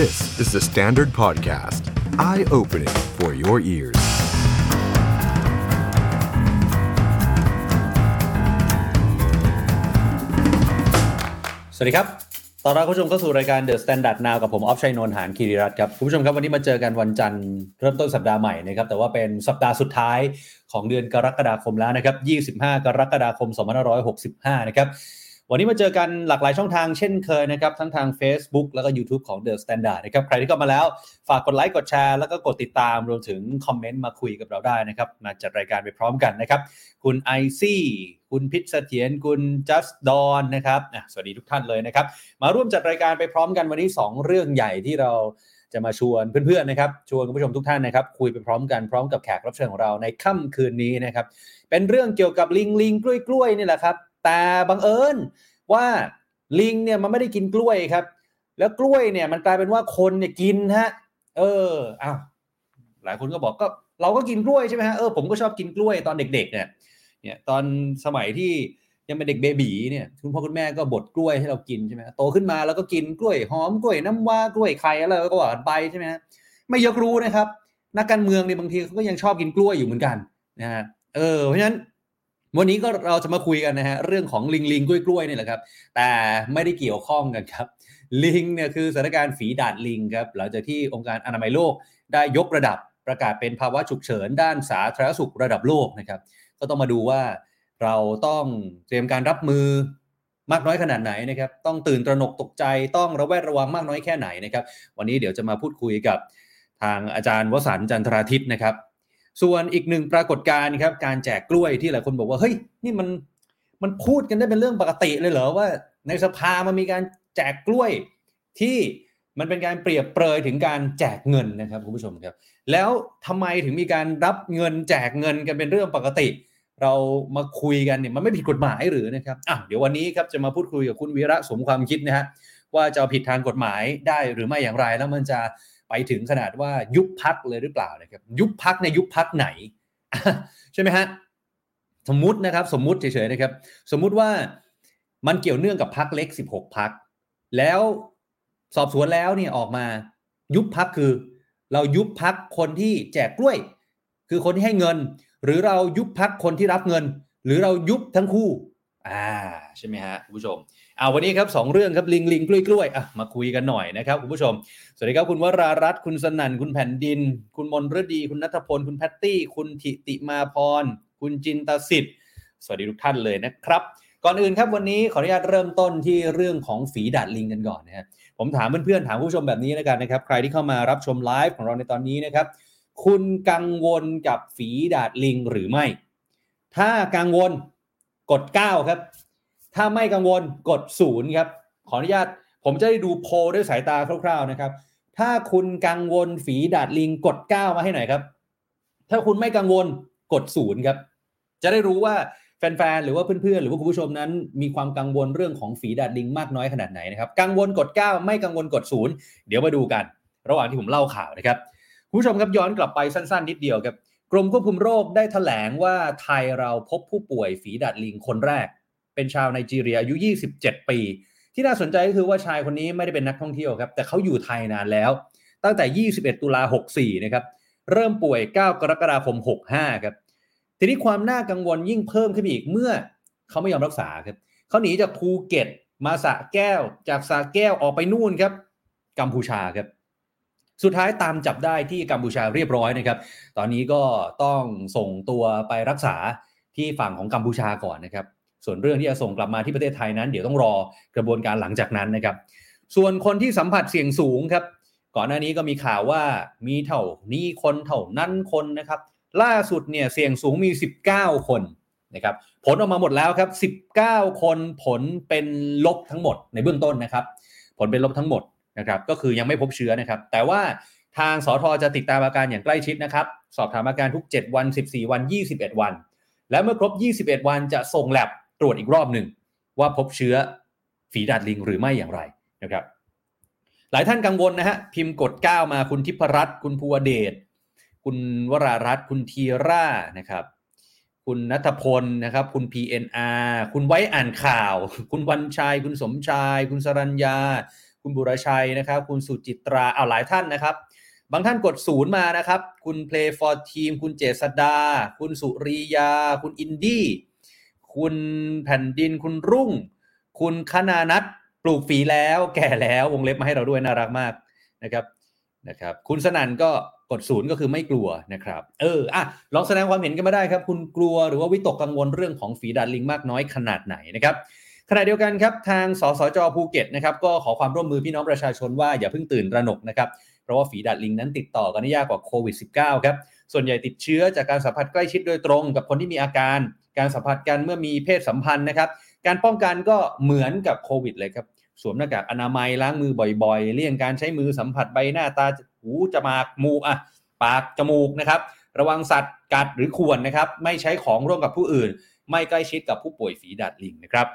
This is the Standard Podcast. Eye-opening for your ears. สวัสดีครับ ตอนรับคุณผู้ชมเข้าสู่รายการ The Standard Now กับผมออฟชัยนนท์หานคีรีรัตน์ครับ คุณผู้ชมครับวันนี้มาเจอกันวันจันทร์เริ่มต้นสัปดาห์ใหม่นะครับ แต่ว่าเป็นสัปดาห์สุดท้ายของเดือนกรกฎาคมแล้วนะครับ 25 กรกฎาคม 2565 นะครับ วันนี้มาเจอกันหลากหลายช่องทางเช่นเคยนะครับ ทั้งทาง Facebook แล้วก็ YouTube ของ The Standard นะครับ ใครที่เข้ามาแล้วฝากกดไลค์กดแชร์แล้วก็กดติดตามรวมถึงคอมเมนต์มาคุยกับเราได้นะครับ มาจัดรายการไปพร้อมกันนะครับ คุณไอซี่คุณพิษเสถียรคุณจัสดอนนะครับสวัสดีทุกท่านเลยนะครับ มาร่วมจัดรายการไปพร้อมกันวันนี้ 2 เรื่องใหญ่ที่เราจะมาชวนเพื่อนๆนะครับชวนคุณผู้ชมทุกท่านนะครับ คุยไปพร้อมกันพร้อมกับแขกรับเชิญของเราในค่ำคืนนี้นะครับ เป็นเรื่องเกี่ยวกับลิงลิงกล้วยกล้วยนี่แหละครับ แต่บังเอิญว่าลิงเนี่ยมันไม่ได้กินกล้วยครับ แล้วกล้วยเนี่ยมันกลายเป็นว่าคนเนี่ยกินฮะ เอออ้าวหลายคนก็บอกก็เราก็กินกล้วยใช่ไหมฮะเออผมก็ชอบกินกล้วยตอนเด็ก ๆ เนี่ยเนี่ยตอนสมัยที่ยังเป็นเด็กเบบีเนี่ยคุณพ่อคุณแม่ก็บดกล้วยให้เรากินใช่ไหมโตขึ้นมาแล้วก็กินกล้วยหอมกล้วยน้ำว้ากล้วยไข่อะไรก็ว่ากันไปใช่ไหมไม่ยกรู้นะครับ นักการเมืองเนี่ยบางทีเขาก็ยังชอบกินกล้วยอยู่เหมือนกันนะฮะเออเพราะฉะนั้น วันนี้ก็เราจะมาคุยกันนะฮะเรื่องของลิงลิงกล้วยกล้วยนี่แหละครับ แต่ไม่ได้เกี่ยวข้องกันครับ ลิงเนี่ยคือสถานการณ์ฝีดาดลิงครับหลังจากที่องค์การอนามัยโลกได้ยกระดับประกาศเป็นภาวะฉุกเฉินด้านสาธารณสุขระดับโลกนะครับ ก็ต้องมาดูว่าเราต้องเตรียมการรับมือมากน้อยขนาดไหนนะครับ ต้องตื่นตระหนกตกใจต้องระแวดระวังมากน้อยแค่ไหนนะครับ วันนี้เดี๋ยวจะมาพูดคุยกับทางอาจารย์วสันจันทราทิตนะครับ ส่วนอีกหนึ่งปรากฏการณ์ครับการแจกกล้วยที่หลายคนบอกว่าเฮ้ยนี่มันมันพูดกันได้เป็นเรื่องปกติเลยเหรอว่า ในสภามันมีการแจกกล้วยที่มันเป็นการเปรียบเปรยถึงการแจกเงินนะครับคุณผู้ชมครับ แล้วทำไมถึงมีการรับเงินแจกเงินกันเป็นเรื่องปกติ เรามาคุยกันเนี่ยมันไม่ผิดกฎหมายหรือนะครับอะเดี๋ยววันนี้ครับจะมาพูดคุยกับคุณวีระสมความคิดนะฮะว่าจะผิดทางกฎหมายได้หรือไม่อย่างไรแล้วมันจะ ไปถึงขนาดว่ายุบพักเลยหรือเปล่านะครับ ยุบพักในยุบพักไหน ใช่ไหมฮะสมมุตินะครับ สมมุติเฉยๆนะครับ สมมุติว่ามันเกี่ยวเนื่องกับพักเล็ก 16 พัก แล้วสอบสวนแล้วเนี่ยออกมายุบพักคือ เรายุบพักคนที่แจกกล้วย คือคนที่ให้เงิน หรือเรายุบพักคนที่รับเงิน หรือเรายุบทั้งคู่ อ่าใช่ไหมฮะคุณผู้ชมเอาวันนี้ครับสองเรื่องครับลิงลิงกล้วยกล้วยอะมาคุยกันหน่อยนะครับคุณผู้ชม สวัสดีครับคุณวรารัตน์คุณสนั่นคุณแผ่นดิน คุณมนฤดี คุณนัทพล คุณแพตตี้ คุณทิติมาพร คุณจินตสิทธิ์ สวัสดีทุกท่านเลยนะครับ ก่อนอื่นครับวันนี้ขออนุญาตเริ่มต้นที่เรื่องของฝีดาษลิงกันก่อนนะครับผมถามเพื่อนๆถามผู้ชมแบบนี้แล้วกันนะครับ ใครที่เข้ามารับชมไลฟ์ของเราในตอนนี้นะครับ คุณกังวลกับฝีดาดลิงหรือไม่ ถ้ากังวล กด 9 ครับ ถ้าไม่กังวลกด 0 ครับ ขออนุญาต ผมจะได้ดูโพลด้วยสายตาคร่าวๆนะครับ ถ้าคุณกังวลฝีดาดลิงกด 9 มาให้หน่อยครับ ถ้าคุณไม่กังวลกด 0 ครับ จะได้รู้ว่าแฟนๆ หรือว่าเพื่อนๆ หรือว่าคุณผู้ชมนั้น มีความกังวลเรื่องของฝีดาดลิงมากน้อยขนาดไหนนะครับ กังวลกด 9 ไม่กังวลกด 0 เดี๋ยวมาดูกัน ระหว่างที่ผมเล่าข่าวนะครับ คุณผู้ชมครับย้อนกลับไปสั้น ๆ นิดเดียวครับ กรมควบคุมโรคได้ถแถลงว่าไทยเราพบผู้ป่วยฝีดาดลิงคนแรก เป็นชาวไนจีเรียอายุ 27 ปี ที่น่าสนใจก็คือว่าชายคนนี้ไม่ได้เป็นนักท่องเที่ยวครับ แต่เขาอยู่ไทยนานแล้ว ตั้งแต่ 21 ตุลา64 นะครับ เริ่มป่วย 9 กรกฎาคม 65 ครับ ทีนี้ความน่ากังวลยิ่งเพิ่มขึ้นอีกเมื่อเขาไม่ยอมรักษาครับเขาหนีจากภูเก็ตมาสะแก้ว จากสะแก้วออกไปนู่นครับ กัมพูชาครับ สุดท้ายตามจับได้ที่กัมพูชาเรียบร้อยนะครับ ตอนนี้ก็ต้องส่งตัวไปรักษาที่ฝั่งของกัมพูชาก่อนนะครับ ส่วนเรื่องที่จะส่งกลับมาที่ประเทศไทยนั้น เดี๋ยวต้องรอกระบวนการหลังจากนั้นนะครับ ส่วนคนที่สัมผัสเสี่ยงสูงครับ ก่อนหน้านี้ก็มีข่าวว่ามีเท่านี้คนเท่านั้นคนนะครับ ล่าสุดเนี่ยเสี่ยงสูงมี 19 คนนะครับ ผลออกมาหมดแล้วครับ 19 คนผลเป็นลบทั้งหมดในเบื้องต้นนะครับ ผลเป็นลบทั้งหมด นะครับก็คือยังไม่พบเชื้อนะครับ แต่ว่าทางสทจะติดตามอาการอย่างใกล้ชิดนะครับ สอบถามอาการทุก 7 วัน 14 วัน 21 วัน และเมื่อครบ 21 วันจะส่งแลบตรวจอีกรอบหนึ่ง ว่าพบเชื้อฝีดาดลิงหรือไม่อย่างไรนะครับหลายท่านกังวลนะฮะพิมพ์กด 9 มาคุณทิพรัตน์คุณภูวเดช คุณวรารัตน์คุณทีร่านะครับคุณนัทพลนะครับ คุณ PNR คุณไว้อ่านข่าว คุณวันชัย คุณสมชาย คุณสรัญญา คุณบุรชัยนะครับ คุณสุจิตราเอาหลายท่านนะครับ บางท่านกดศูนย์มานะครับ คุณ Play for Team คุณเจษดา คุณสุริยา คุณอินดี้คุณแผ่นดิน คุณรุ่ง คุณคณานัทปลูกฝีแล้ว แก่แล้ววงเล็บมาให้เราด้วยน่ารักมากนะครับนะครับ คุณสนั่นก็กดศูนย์ก็คือไม่กลัวนะครับ เอออะลองแสดงความเห็นกันมาได้ครับ คุณกลัวหรือว่าวิตกกังวลเรื่องของฝีดาดลิงมากน้อยขนาดไหนนะครับ ขณะเดียวกันครับทางสสจภูเก็ตนะครับก็ขอความร่วมมือพี่น้องประชาชนว่าอย่าเพิ่งตื่นระหนกนะครับเพราะว่าฝีดาดลิงนั้นติดต่อกันได้ยากกว่าโควิด -19 ครับส่วนใหญ่ติดเชื้อจากการสัมผัสใกล้ชิดโดยตรง กับคนที่มีอาการ การสัมผัสกันเมื่อมีเพศสัมพันธ์นะครับ การป้องกันก็เหมือนกับโควิดเลยครับสวมหน้ากากอนามัยล้างมือบ่อยๆ เลี่ยงการใช้มือสัมผัสใบหน้าตาหูจมูกมูอะปากจมูกนะครับ ระวังสัตว์กัดหรือข่วนนะครับ ไม่ใช้ของร่วมกับผู้อื่น ไม่ใกล้ชิดกับผู้ป่วยฝีดาดลิงนะครับ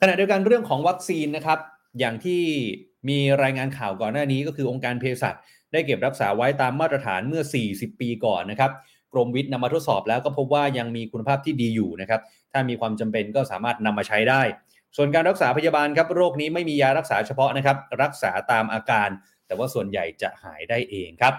ขณะเดียวกันเรื่องของวัคซีนนะครับ อย่างที่มีรายงานข่าวก่อนหน้านี้ก็คือองค์การเภสัชได้เก็บรักษาไว้ตามมาตรฐานเมื่อ 40 ปีก่อนนะครับกรมวิทย์นำมาทดสอบแล้วก็พบว่ายังมีคุณภาพที่ดีอยู่นะครับถ้ามีความจำเป็นก็สามารถนำมาใช้ได้ ส่วนการรักษาพยาบาลครับโรคนี้ไม่มียารักษาเฉพาะนะครับรักษาตามอาการ แต่ว่าส่วนใหญ่จะหายได้เองครับ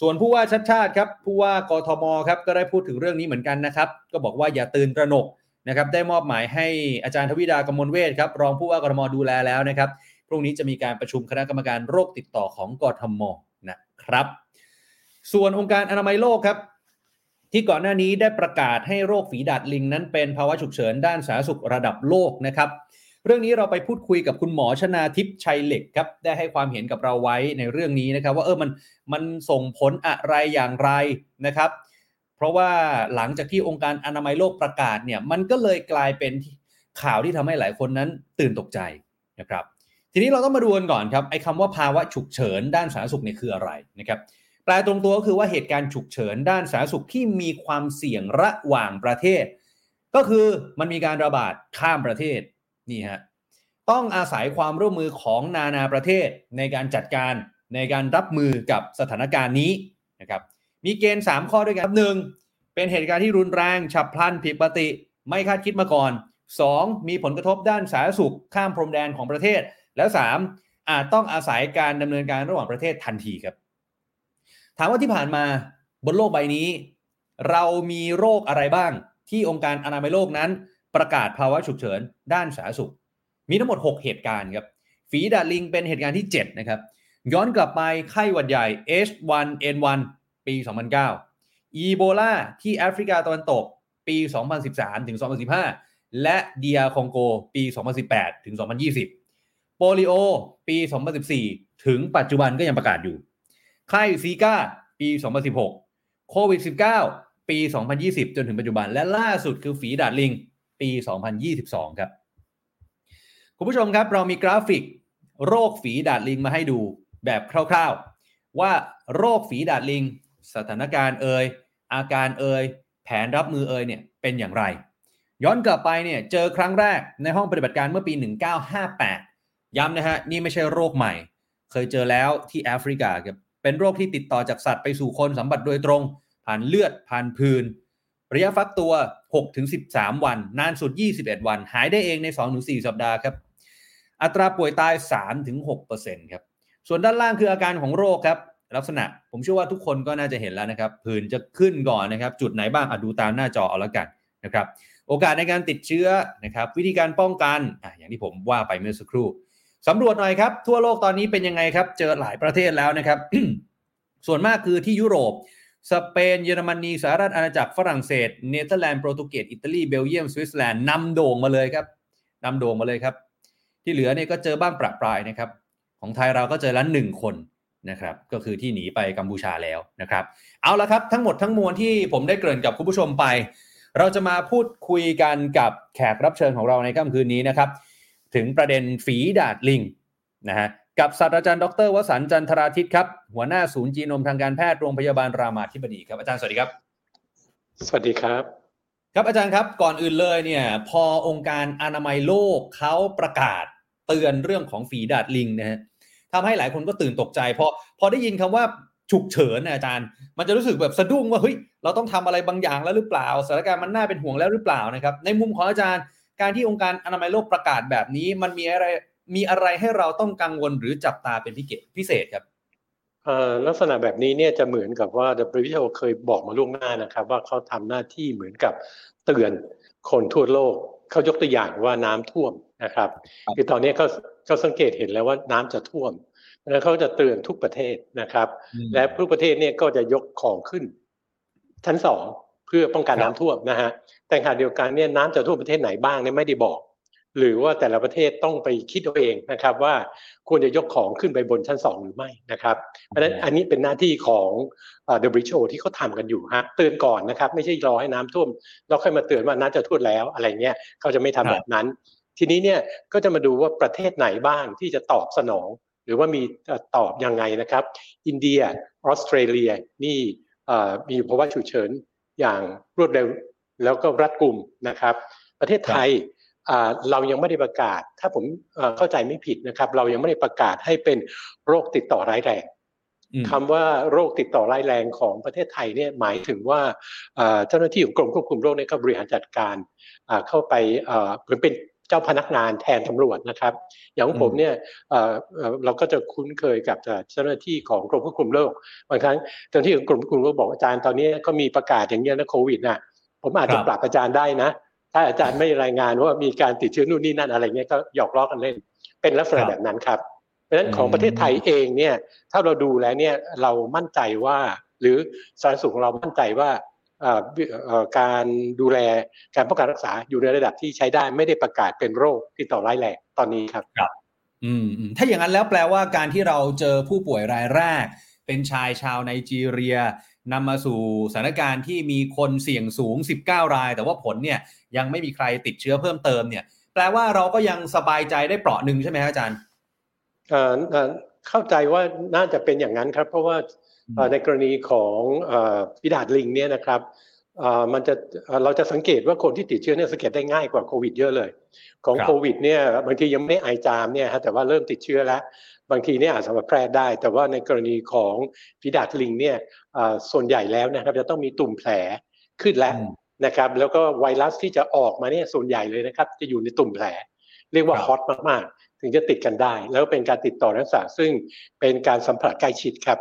ส่วนผู้ว่าชัดชาติครับผู้ว่ากทมครับก็ได้พูดถึงเรื่องนี้เหมือนกันนะครับก็บอกว่าอย่าตื่นตระหนก นะครับได้มอบหมายให้อาจารย์ทวิดากมลเวทครับรองผู้ว่ากทมดูแลแล้วนะครับ พรุ่งนี้จะมีการประชุมคณะกรรมการโรคติดต่อของกทมนะครับ ส่วนองค์การอนามัยโลกครับ ที่ก่อนหน้านี้ได้ประกาศให้โรคฝีดาดลิงนั้นเป็นภาวะฉุกเฉินด้านสาธารณสุขระดับโลกนะครับ เรื่องนี้เราไปพูดคุยกับคุณหมอชนาทิพย์ชัยเหล็กครับได้ให้ความเห็นกับเราไว้ในเรื่องนี้นะครับ ว่าเออมันมันส่งผลอะไรอย่างไรนะครับ เพราะว่าหลังจากที่องค์การอนามัยโลกประกาศเนี่ยมันก็เลยกลายเป็นข่าวที่ทำให้หลายคนนั้นตื่นตกใจนะครับทีนี้เราต้องมาดูกันก่อนครับไอ้คำว่าภาวะฉุกเฉินด้านสาธารณสุขเนี่ยคืออะไรนะครับแปลตรงตัวก็คือว่าเหตุการณ์ฉุกเฉินด้านสาธารณสุขที่มีความเสี่ยงระหว่างประเทศ ก็คือมันมีการระบาดข้ามประเทศนี่ฮะต้องอาศัยความร่วมมือของนานาประเทศในการจัดการในการรับมือกับสถานการณ์นี้นะครับ มีเกณฑ์ 3 ข้อด้วยกันหนึ่งเป็นเหตุการณ์ที่รุนแรงฉับพลันผิดปกติ ไม่คาดคิดมาก่อน 2. มีผลกระทบด้านสาธารณสุขข้ามพรมแดนของประเทศ แล้ว 3. อาจต้องอาศัยการดำเนินการระหว่างประเทศทันทีครับ ถามว่าที่ผ่านมาบนโลกใบนี้ เรามีโรคอะไรบ้างที่องค์การอนามัยโลกนั้น ประกาศภาวะฉุกเฉิน ด้านสาธารณสุข มีทั้งหมด 6 เหตุการณ์ครับฝีดาดลิงเป็นเหตุการณ์ที่ 7 นะครับ ย้อนกลับไปไข้หวัดใหญ่ H1N1 ปี 2009 อีโบลาที่แอฟริกาตะวันตก ปี 2013 ถึง 2015 และเดียคองโก ปี 2018 ถึง 2020 โปลิโอ ปี 2014 ถึงปัจจุบันก็ยังประกาศอยู่ ไข้ซีกาปี 2016 โควิด 19 ปี 2020 จนถึงปัจจุบัน และล่าสุดคือฝีดาดลิง ปี 2022 ครับ คุณผู้ชมครับเรามีกราฟิกโรคฝีดาดลิงมาให้ดูแบบคร่าวๆ ว่าโรคฝีดาดลิง สถานการณ์เอ่ยอาการเอ่ยแผนรับมือเอ่ยเนี่ยเป็นอย่างไร ย้อนกลับไปเนี่ยเจอครั้งแรกในห้องปฏิบัติการเมื่อปี 1958 ย้ำนะฮะนี่ไม่ใช่โรคใหม่ เคยเจอแล้วที่แอฟริกาครับเป็นโรคที่ติดต่อจากสัตว์ไปสู่คนสัมผัสโดยตรง ผ่านเลือดผ่านพื้นระยะฟักตัว 6-13 วัน นานสุด 21 วัน หายได้เองใน 2-4 สัปดาห์ครับ อัตราป่วยตาย 3-6%ครับ ส่วนด้านล่างคืออาการของโรคครับ ลักษณะ ผมเชื่อว่าทุกคนก็น่าจะเห็นแล้วนะครับผื่นจะขึ้นก่อนนะครับ จุดไหนบ้างอดูตามหน้าจอเอาละกันนะครับ โอกาสในการติดเชื้อนะครับ วิธีการป้องกันอะอย่างที่ผมว่าไปเมื่อสักครู่สำรวจหน่อยครับ ทั่วโลกตอนนี้เป็นยังไงครับ เจอหลายประเทศแล้วนะครับ ส่วนมากคือที่ยุโรป สเปน เยอรมนีสหราชอาณาจักรฝรั่งเศส เนเธอร์แลนด์โปรตุเกสอิตาลีเบลเยียมสวิตเซอร์แลนด์นำโด่งมาเลยครับนำโด่งมาเลยครับ ที่เหลือเนี่ยก็เจอบ้างประปรายนะครับ ของไทยเราก็เจอละหนึ่งคน นะครับก็คือที่หนีไปกัมพูชาแล้วนะครับ เอาละครับทั้งหมดทั้งมวลที่ผมได้เกริ่นกับคุณผู้ชมไป เราจะมาพูดคุยกันกับแขกรับเชิญของเราในค่ำคืนนี้นะครับ ถึงประเด็นฝีดาดลิงนะฮะกับศาสตราจารย์ดรวสันต์จันทราทิตครับ หัวหน้าศูนย์จีโนมทางการแพทย์โรงพยาบาลรามาธิบดีครับอาจารย์สวัสดีครับ สวัสดีครับ ครับอาจารย์ครับก่อนอื่นเลยเนี่ย พอองค์การอนามัยโลกเขาประกาศเตือนเรื่องของฝีดาดลิงนะฮะ ทำให้หลายคนก็ตื่นตกใจพอพอได้ยินคำว่าฉุกเฉินนะอาจารย์ มันจะรู้สึกแบบสะดุ้งว่าเฮ้ยเราต้องทำอะไรบางอย่างแล้วหรือเปล่าสถานการณ์มันน่าเป็นห่วงแล้วหรือเปล่านะครับ ในมุมของอาจารย์ การที่องค์การอนามัยโลกประกาศแบบนี้ มันมีอะไรมีอะไรให้เราต้องกังวลหรือจับตาเป็นพิเศษพิเศษครับลักษณะแบบนี้เนี่ยจะเหมือนกับว่า WHO เคยบอกมาล่วงหน้านะครับ ว่าเขาทำหน้าที่เหมือนกับเตือนคนทั่วโลกเขายกตัวอย่างว่าน้ำท่วมนะครับคือตอนนี้เขาเขาสังเกตเห็นแล้วว่าน้ำจะท่วมแล้วเขาจะเตือนทุกประเทศนะครับ และทุกประเทศเนี่ยก็จะยกของขึ้น ชั้นสองเพื่อป้องกันน้ำท่วมนะฮะแต่ขณะเดียวกันเนี่ยน้ำจะท่วมประเทศไหนบ้างเนี่ยไม่ได้บอก หรือว่าแต่ละประเทศต้องไปคิดเอาเองนะครับ ว่าควรจะยกของขึ้นไปบนชั้นสองหรือไม่นะครับ เพราะฉะนั้นอันนี้เป็นหน้าที่ของเดบริโอที่เขาทากันอยู่ฮะเตือนก่อนนะครับ ไม่ใช่รอให้น้ำท่วม แล้วค่อยมาเตือนว่าน้ำจะท่วมแล้วอะไรเงี้ยเขาจะไม่ทำแบบนั้น ทีนี้เนี่ยก็จะมาดูว่าประเทศไหนบ้างที่จะตอบสนอง หรือว่ามีตอบยังไงนะครับ อินเดียออสเตรเลียนี่มีภาวะฉุกเฉินอย่างรวดเร็วแล้วก็รัดกุมนะครับ ประเทศไทยเรายังไม่ได้ประกาศ ถ้าผมเข้าใจไม่ผิดนะครับ เรายังไม่ได้ประกาศให้เป็นโรคติดต่อร้ายแรงคำว่าโรคติดต่อร้ายแรงของประเทศไทยเนี่ยหมายถึงว่าเจ้าหน้าที่ของกรมควบคุมโรคเนี่ยก็บริหารจัดการเข้าไปเหมือนเป็น เจ้าพนักงานแทนตำรวจนะครับ อย่างของผมเนี่ยเราก็จะคุ้นเคยกับเจ้าหน้าที่ของกรมควบคุมโรคบางครั้งเจ้าหน้าที่ของกรมควบคุมโรคบอกอาจารย์ตอนนี้ก็มีประกาศอย่างเงี้ยนะโควิดน่ะผมอาจจะปรับอาจารย์ได้นะ ถ้าอาจารย์ไม่รายงานว่ามีการติดเชื้อนู่นนี่นั่นอะไรเงี้ยก็หยอกล้อกันเล่น เป็นลักษณะแบบนั้นครับเพราะฉะนั้นของประเทศไทยเองเนี่ยถ้าเราดูแล้วเนี่ยเรามั่นใจว่า หรือสาธารณสุขของเรามั่นใจว่า การดูแลการป้องกันรักษาอยู่ในระดับที่ใช้ได้ไม่ได้ประกาศเป็นโรคที่ต่อร้ายแรงตอนนี้ครับครับอืมถ้าอย่างนั้นแล้วแปลว่าการที่เราเจอผู้ป่วยรายแรก เป็นชายชาวไนจีเรียนำมาสู่สถานการณ์ที่มีคนเสี่ยงสูง 19 ราย แต่ว่าผลเนี่ยยังไม่มีใครติดเชื้อเพิ่มเติมเนี่ย แปลว่าเราก็ยังสบายใจได้เปราะหนึ่งใช่ไหมครับอาจารย์เข้าใจว่าน่าจะเป็นอย่างนั้นครับ เพราะว่า ในกรณีของพิดาดลิงเนี่ยนะครับมันจะเราจะสังเกตว่าคนที่ติดเชื้อเนี่ยสังเกตได้ง่ายกว่าโควิดเยอะเลย ของโควิดเนี่ยบางทียังไม่ไอจามเนี่ยฮะแต่ว่าเริ่มติดเชื้อแล้ว บางทีเนี่ยอาจจะมาแพร่ได้ แต่ว่าในกรณีของพิดาดลิงเนี่ยส่วนใหญ่แล้วนะครับ จะต้องมีตุ่มแผลขึ้นแล้วนะครับ แล้วก็ไวรัสที่จะออกมาเนี่ยส่วนใหญ่เลยนะครับ จะอยู่ในตุ่มแผล เรียกว่าฮอตมากๆ ถึงจะติดกันได้ แล้วเป็นการติดต่อรักษาซึ่งเป็นการสัมผัสใกล้ชิดครับ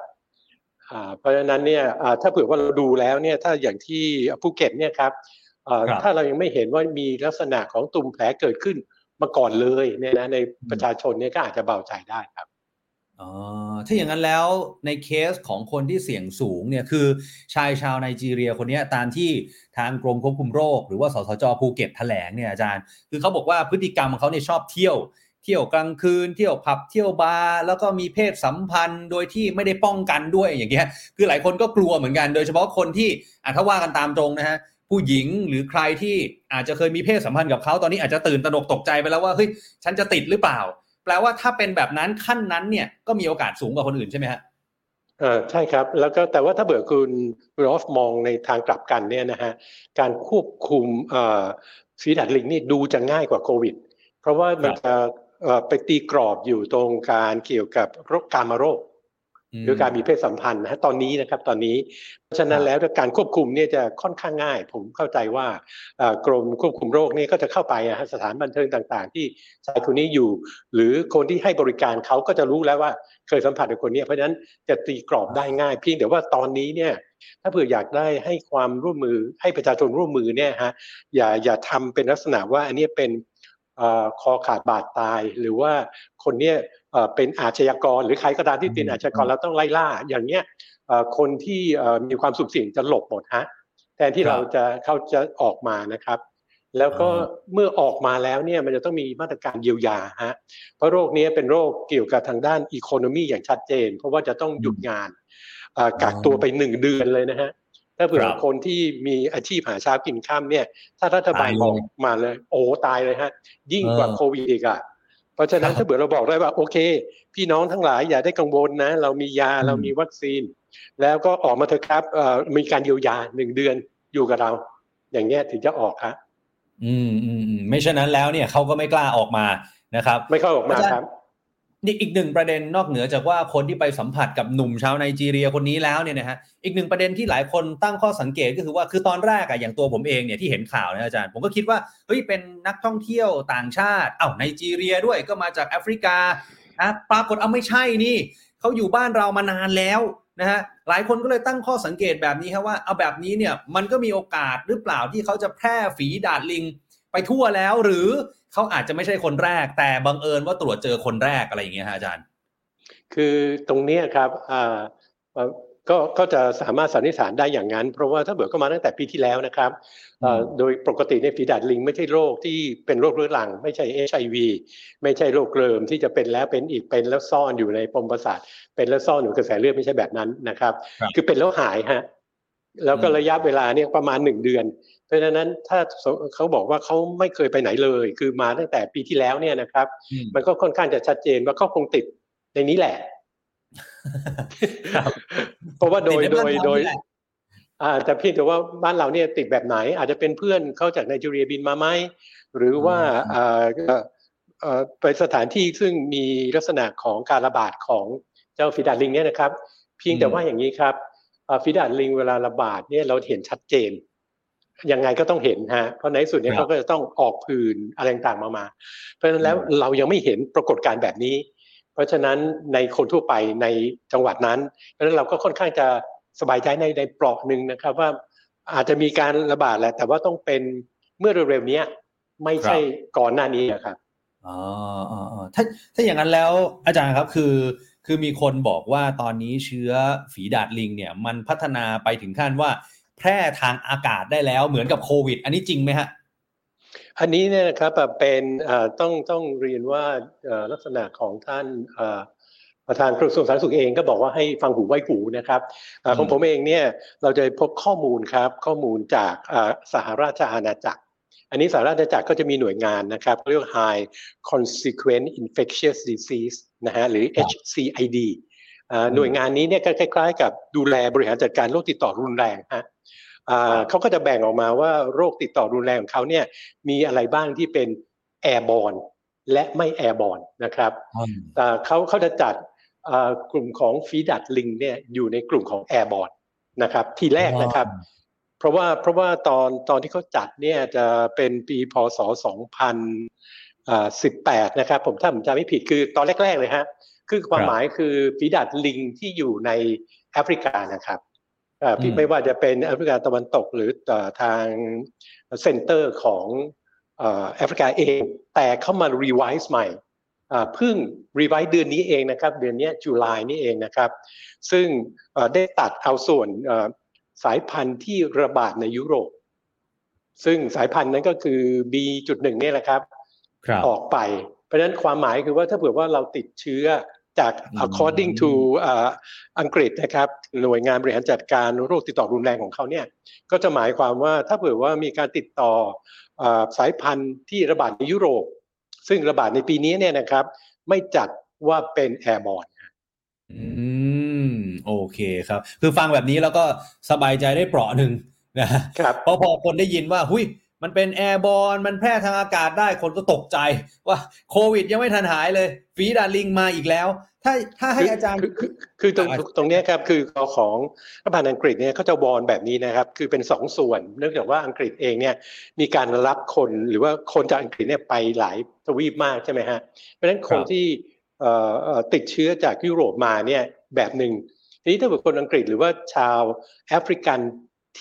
เพราะฉะนั้นเนี่ยถ้าเผื่อว่าเราดูแล้วเนี่ยถ้าอย่างที่ภูเก็ตเนี่ยครับถ้าเรายังไม่เห็นว่ามีลักษณะของตุ่มแผลเกิดขึ้นมาก่อนเลยเนี่ยนะในประชาชนเนี่ยก็อาจจะเบาใจได้ครับอ๋อถ้าอย่างนั้นแล้วในเคสของคนที่เสี่ยงสูงเนี่ยคือชายชาวไนจีเรียคนนี้ตามที่ทางกรมควบคุมโรค หรือว่าสสจภูเก็ตแถลงเนี่ยอาจารย์ คือเขาบอกว่าพฤติกรรมของเขาเนี่ยชอบเที่ยว เที่ยวกลางคืน เที่ยวผับเที่ยวบาร์แล้วก็มีเพศสัมพันธ์ โดยที่ไม่ได้ป้องกันด้วยอย่างเงี้ยคือหลายคนก็กลัวเหมือนกัน โดยเฉพาะคนที่อาถ้าว่ากันตามตรงนะฮะผู้หญิงหรือใครที่อาจจะเคยมีเพศสัมพันธ์กับเขาตอนนี้อาจจะตื่นตระหนกตกใจไปแล้วว่าเฮ้ยฉันจะติดหรือเปล่า แปลว่าถ้าเป็นแบบนั้นขั้นนั้นเนี่ยก็มีโอกาสสูงกว่าคนอื่นใช่ไหมฮะอ่าใช่ครับแล้วก็แต่ว่าถ้าเบื่อคุณรอฟมองในทางกลับกันเนี่ยนะฮะการควบคุมอ่าฟีดัดลิงนี่ดูจะง่ายกว่าโควิด เพราะว่ามันจะ ไปตีกรอบอยู่ตรงการเกี่ยวกับโรคกามโรคหรือการมีเพศสัมพันธ์นะตอนนี้นะครับตอนนี้ เพราะฉะนั้นแล้วการควบคุมเนี่ยจะค่อนข้างง่าย ผมเข้าใจว่ากรมควบคุมโรคนี่ก็จะเข้าไปสถานบันเทิงต่างๆ ที่ชายคนนี้อยู่ หรือคนที่ให้บริการเขาก็จะรู้แล้วว่าเคยสัมผัสกับคนนี้เพราะฉะนั้นจะตีกรอบได้ง่ายเพียงแต่ว่าตอนนี้เนี่ยถ้าเผื่ออยากได้ให้ความร่วมมือให้ประชาชนร่วมมือเนี่ยฮะอย่าอย่าทำเป็นลักษณะว่าอันนี้เป็น คอขาดบาดตาย หรือว่าคนเนี้ยเป็นอาชญากร หรือใครก็ตามที่เป็นอาชญากรแล้วต้องไล่ล่า อย่างเนี้ยคนที่มีความสุขสิ่งจะหลบหมดฮะแทนที่เราจะเขาจะออกมานะครับ แล้วก็เมื่อออกมาแล้วเนี่ยมันจะต้องมีมาตรการเยียวยาฮะเพราะโรคนี้เป็นโรคเกี่ยวกับทางด้านอีโคโนมีอย่างชัดเจน เพราะว่าจะต้องหยุดงานกักตัวไปหนึ่งเดือนเลยนะฮะ ถ้าเผื่อคนที่มีอาชีพหาเช้ากินข้ามเนี่ย ถ้ารัฐบาลบอกมาเลย โอ้ตายเลยฮะ ยิ่งกว่าโควิดอีกอะเพราะฉะนั้นถ้าเผื่อเราบอกได้ว่าโอเค พี่น้องทั้งหลายอย่าได้กังวลนะ เรามียาเรามีวัคซีน แล้วก็ออกมาเถอะครับมีการเยียวยาหนึ่งเดือนอยู่กับเรา อย่างเงี้ยถึงจะออกครับอืมอืมไม่เช่นนั้นแล้วเนี่ยเขาก็ไม่กล้าออกมานะครับ ไม่เข้าออกมาครับ นี่อีกหนึ่งประเด็นนอกเหนือจากว่าคนที่ไปสัมผัสกับหนุ่มชาวไนจีเรียคนนี้แล้วเนี่ยนะฮะอีกหนึ่งประเด็นที่หลายคนตั้งข้อสังเกตก็คือว่าคือตอนแรกอะอย่างตัวผมเองเนี่ยที่เห็นข่าวนะอาจารย์ ผมก็คิดว่าเฮ้ยเป็นนักท่องเที่ยวต่างชาติเอ้าไนจีเรียด้วยก็มาจากแอฟริกานะปรากฏเอาไม่ใช่นี่เขาอยู่บ้านเรามานานแล้วนะฮะหลายคนก็เลยตั้งข้อสังเกตแบบนี้ครับว่าเอาแบบนี้เนี่ยมันก็มีโอกาสหรือเปล่าที่เขาจะแพร่ฝีดาดลิงไปทั่วแล้วหรือ เขาอาจจะไม่ใช่คนแรก แต่บังเอิญว่าตรวจเจอคนแรกอะไรอย่างเงี้ยฮะอาจารย์ คือตรงเนี้ยครับอ่าเอ่อก็ก็จะสามารถสันนิษฐานได้อย่างนั้น เพราะว่าถ้าเบิดก็มาตั้งแต่ปีที่แล้วนะครับเอ่อโดยปกติในยฝีดาดลิงไม่ใช่โรคที่เป็นโรคเรื้อรัง ไม่ใช่ HIV ไม่ใช่โรคเริมที่จะเป็นแล้วเป็นอีกเป็นแล้วซ่อนอยู่ในปมประสาทเป็นแล้วซ่อนอยู่กระแสเลือดไม่ใช่แบบนั้นนะครับครับคือเป็นแล้วหายฮะ แล้วก็อืมระยะเวลาเนี่ยประมาณหนึ่งเดือน เพราะฉะนั้นถ้าเขาบอกว่าเขาไม่เคยไปไหนเลย คือมาตั้งแต่ปีที่แล้วเนี่ยนะครับอืมมันก็ค่อนข้างจะชัดเจนว่าเขาคงติดในนี้แหละครับเพราะว่าโดยติโดในยบ้านโดยเรานี่แหละอ่าแต่เพียงแต่ว่าบ้านเราเนี่ยติดแบบไหน อาจจะเป็นเพื่อนเขาจากไนจีเรียบินมาไหมหรือว่าอืมอ่าเอ่อไปสถานที่ซึ่งมีลักษณะของการระบาดของเจ้าฟิดาดลิงเนี่ยนะครับ เพียงแต่ว่าอย่างนี้ครับ อ่าฟิดาดลิงเวลาระบาดเนี่ยเราเห็นชัดเจน ยังไงก็ต้องเห็นฮะเพราะในที่สุดเนี่ยครับเขาก็จะต้องออกผื่นอะไรต่างๆมามา เพราะฉะนั้นแล้วเรายังไม่เห็นปรากฏการณ์แบบนี้ เพราะฉะนั้นในคนทั่วไปในจังหวัดนั้นเพราะฉะนั้นเราก็ค่อนข้างจะสบายใจในในเปราะหนึ่งนะครับว่าอาจจะมีการระบาดแหละแต่ว่าต้องเป็นเมื่อเร็วๆเนี้ยไม่ใช่ก่อนหน้านี้นะครับอ๋ออ๋ออ๋อถ้าถ้าอย่างนั้นแล้วอาจารย์ครับคือ คือมีคนบอกว่าตอนนี้เชื้อฝีดาดลิงเนี่ยมันพัฒนาไปถึงขั้นว่า แพร่ทางอากาศได้แล้วเหมือนกับโควิด อันนี้จริงไหมฮะอันนี้เนี่ยนะครับเป็นต้องต้องเรียนว่าลักษณะของท่านประธานกระทรวงสาธารณสุขเองก็บอกว่าให้ฟังหูไว้หูนะครับเอ่ออืมของผมเองเนี่ยเราจะพบข้อมูลครับข้อมูลจากสหราชอาณาจักร อันนี้สหราชอาณาจักรก็จะมีหน่วยงานนะครับเรียกว่า High Consequent Infectious Disease นะฮะหรือ HCID เอ่อหน่วยงานนี้เนี่ยก็คล้าย ๆ กับดูแลบริหารจัดการโรคติดต่อรุนแรงฮะอ่าเขาก็จะแบ่งออกมาว่าโรคติดต่อรุนแรงของเขาเนี่ยมีอะไรบ้างที่เป็นแอร์บอ e และไม่แอร์บอ e นะครับแต่เขาเขาจะจัดเอ่อกลุ่มของฟีดัดลิงเนี่ยอยู่ในกลุ่มของแอร์บอ e นะครับทีแรกนะครับ เพราะว่าเพราะว่าตอนตอนที่เขาจัดเนี่ยจะเป็นปีพศ 2018 นะครับ ผมถ้าผมจำไม่ผิดคือตอนแรก ๆ เลยฮะคือความครับหมายคือฝีดาดลิงที่อยู่ในแอฟริกานะครับเอ่อพี่อืมไม่ว่าจะเป็นแอฟริกาตะวันตกหรือเอ่อทาง center ของเอ่อแอฟริกาเอง แต่เข้ามา revise ใหม่อ่าเพิ่ง revise เดือนนี้เองนะครับ เดือนเนี้ย July นี่เองนะครับ ซึ่งเอ่อได้ตัดเอาส่วนเอ่อ สายพันธุ์ที่ระบาดในยุโรป ซึ่งสายพันธุ์นั้นก็คือ B.1 เนี่ยแหละครับครับออกไป เพราะฉะนั้นความหมายคือว่าถ้าเผื่อว่าเราติดเชื้อจากอืม according to อ่าอังกฤษนะครับหน่วยงานบริหารจัดการโรคติดต่อรุนแรงของเขาเนี่ยก็จะหมายความว่าถ้าเผื่อว่ามีการติดต่ออาสายพันธุ์ที่ระบาดในยุโรป ซึ่งระบาดในปีนี้เนี่ยนะครับ ไม่จัดว่าเป็นแอร์บอ e อืม โอเคครับ คือฟังแบบนี้แล้วก็สบายใจได้เปราะหนึ่งนะฮะครับเพราะพอคนได้ยินว่า หุยมันเป็นแอร์บอลมันแพร่ทางอากาศได้คนก็ตกใจว่าโควิดยังไม่ทันหายเลยฝีดาดลิงมาอีกแล้ว ถ้าถ้าให้อาจารย์คือคือคือตรงอ่าตรงเนี้ยครับคือของรัฐบาลอังกฤษเนี่ยเขาจะวอนแบบนี้นะครับ คือเป็นสองส่วน เนื่องจากว่าอังกฤษเองเนี่ยมีการรับคนหรือว่าคนจากอังกฤษเนี่ยไปหลายทวีปมากใช่ไหมฮะเพราะฉะนั้นคนที่เอ่อเอ่อติดเชื้อจากยุโรปมาเนี่ย แบบหนึ่งทีนี้ถ้าเกิดคนอังกฤษหรือว่าชาวแอฟริกัน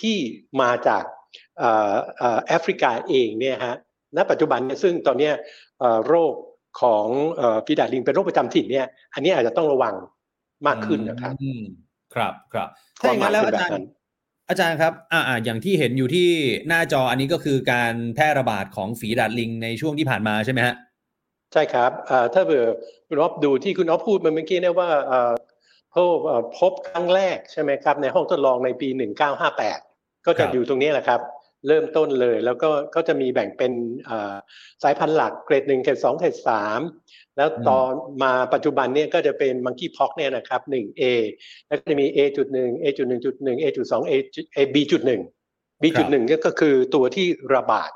ที่มาจากเอ่อเอ่อแอฟริกาเองเนี่ยฮะณปัจจุบันเนี่ยซึ่งตอนเนี้ยเอ่อโรคของเอ่อฟีดาดลิงเป็นโรคประจำถิ่นเนี่ย อันนี้อาจจะต้องระวังมากขึ้นนะครับอืมครับครับถ้าอย่างนั้นแล้วอาจารย์อาจารย์ครับอ่าอ่าอย่างที่เห็นอยู่ที่หน้าจออันนี้ก็คือการแพร่ระบาดของฝีดาดลิงในช่วงที่ผ่านมาใช่ไหมฮะ ใช่ครับเอ่อถ้าเผื่อคุณอ๊อฟดูที่คุณอ๊อฟพูดมาเมื่อกี้เนี่ยว่าเอ่อ พบเอ่อพบครั้งแรกใช่ไหมครับ ในห้องทดลองในปี 1958 ก็จะครับอยู่ตรงนี้แหละครับ เริ่มต้นเลยแล้วก็ก็จะมีแบ่งเป็นเอ่อสายพันธุ์หลักเกรดหนึ่งเกรดสองเกรดสามแล้วตอนมาปัจจุบันเนี่ยก็จะเป็นมังคี p พ็อกเนี่ยนะครับ 1A แล้วก็จะมี A จุดหนึ่ง A จุดหนึ่งจุดหนึ่ง A จุดสอง A A B จุดหนึ่ง B จุดหนึ่งเนี่ยก็คือตัวที่ระบาด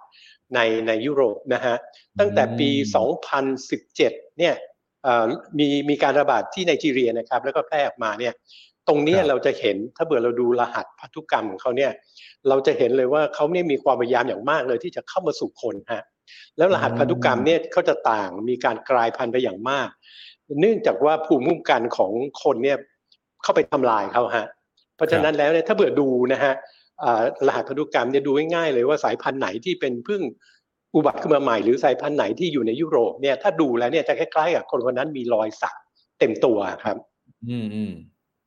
ในในยุโรปนะฮะตั้งแต่ปี 2017 เนี่ยเอ่อ มีมีการระบาดที่ไนจีเรียนะครับ แล้วก็แพร่ออกมาเนี่ยตรงเนี้ยครับเราจะเห็นถ้าเบื่อเราดูรหัสพันธุกรรมของเขาเนี่ยเราจะเห็นเลยว่าเขาเนี่ยมีความพยายามอย่างมากเลยที่จะเข้ามาสู่คนฮะแล้วรหัสพันธุกรรมเนี่ยเขาจะต่างมีการกลายพันธุ์ไปอย่างมาก เนื่องจากว่าภูมิคุ้มกันของคนเนี่ยเข้าไปทำลายเขาฮะเพราะฉะนั้นแล้วเนี่ยถ้าเบื่อดูนะฮะอ่ารหัสพันธุกรรมเนี่ยดูง่ายๆเลยว่าสายพันธุ์ไหนที่เป็นเพิ่ง อุบัติขึ้นมาใหม่หรือสายพันธุ์ไหนที่อยู่ในยุโรปเนี่ยถ้าดูแล้วเนี่ยจะคล้ายๆกับคนคนนั้นมีรอยสักเต็มตัวครับ อืมอืม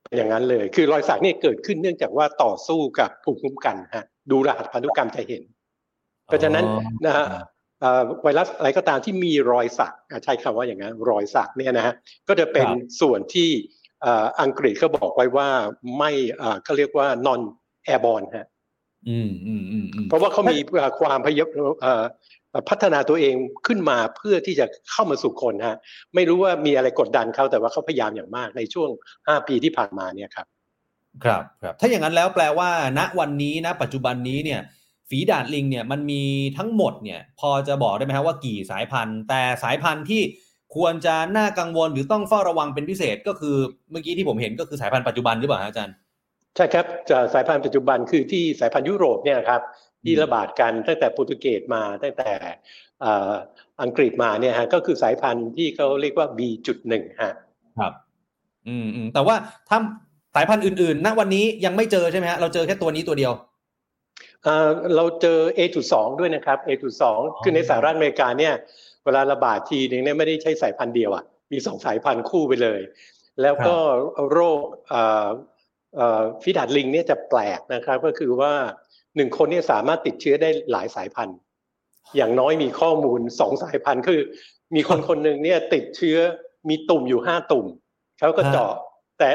เป็นอย่างนั้นเลย คือรอยสักเนี่ยเกิดขึ้นเนื่องจากว่าต่อสู้กับภูมิคุ้มกันฮะดูรหัสพันธุกรรมจะเห็น เพราะฉะนั้นนะฮะเอ่อไวรัสอะไรก็ตามที่มีรอยสักอะใช้คำว่าอย่างนั้นรอยสักเนี่ยนะฮะก็จะเป็นครับส่วนที่เอ่ออังกฤษเขาบอกไว้ว่าไม่เอ่อเขาเรียกว่า non airborne ฮะอืมอืมอืมอืม เพราะว่าเขามีเอ่อความพยายามเอ่อพัฒนาตัวเองขึ้นมาเพื่อที่จะเข้ามาสู่คนฮะ ไม่รู้ว่ามีอะไรกดดันเขาแต่ว่าเขาพยายามอย่างมากในช่วง 5 ปีที่ผ่านมาเนี่ยครับ ครับครับ ถ้าอย่างนั้นแล้วแปลว่า ณวันนี้นะปัจจุบันนี้เนี่ย ฝีดาดลิงเนี่ยมันมีทั้งหมดเนี่ย พอจะบอกได้ไหมครับว่ากี่สายพันธุ์ แต่สายพันธุ์ที่ควรจะน่ากังวลหรือต้องเฝ้าระวังเป็นพิเศษก็คือเมื่อกี้ที่ผมเห็นก็คือสายพันธุ์ปัจจุบันหรือเปล่าฮะอาจารย์ ใช่ครับจะสายพันธุ์ปัจจุบันคือที่สายพันธุ์ยุโรปเนี่ยครับที่ระบาดกันตั้งแต่โปรตุเกสมาตั้งแต่เอ่ออังกฤษมาเนี่ยฮะก็คือสายพันธุ์ที่เขาเรียกว่า B.1 ฮะครับอืมอืมแต่ว่าถ้าสายพันธุ์อื่นๆณวันนี้ยังไม่เจอใช่ไหมฮะเราเจอแค่ตัวนี้ตัวเดียวเอ่อเราเจอ A.2 ด้วยนะครับ A.2 คือในสหรัฐอเมริกาเนี่ยเวลาระบาดทีนึงเนี่ยไม่ได้ใช้สายพันธุ์เดียวอะมีสองสายพันธุ์คู่ไปเลย แล้วก็โรคเอ่อเอ่อ ฟิดาดลิงเนี่ยจะแปลกนะครับก็คือว่าหนึ่งคนเนี่ยสามารถติดเชื้อได้หลายสายพันธุ์ อย่างน้อยมีข้อมูลสองสายพันธุ์คือ มีคนคนหนึ่งเนี่ยติดเชื้อมีตุ่มอยู่ห้าตุ่มเขาก็เจาะแต่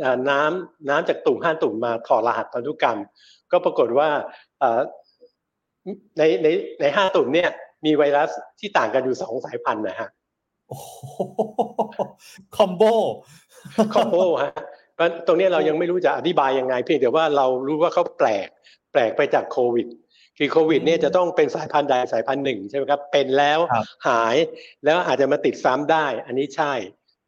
เอ่อน้ำน้ำจากตุ่มห้าตุ่มมาถอดรหัสพันธุกรรม ก็ปรากฏว่าเอ่อในในในห้าตุ่มเนี่ยมีไวรัสที่ต่างกันอยู่สองสายพันธุ์นะฮะโอ้โหคอมโบคอมโบฮะ เพราะตรงเนี้ยเรายังไม่รู้จะอธิบายยังไง เพียงแต่ว่าเรารู้ว่าเขาแปลกแปลกไปจากโควิด คือโควิดเนี่ยจะต้องเป็นสายพันธุ์ใดสายพันธุ์หนึ่งใช่ไหมครับ เป็นแล้วครับหายแล้วอาจจะมาติดซ้ำได้ อันนี้ใช่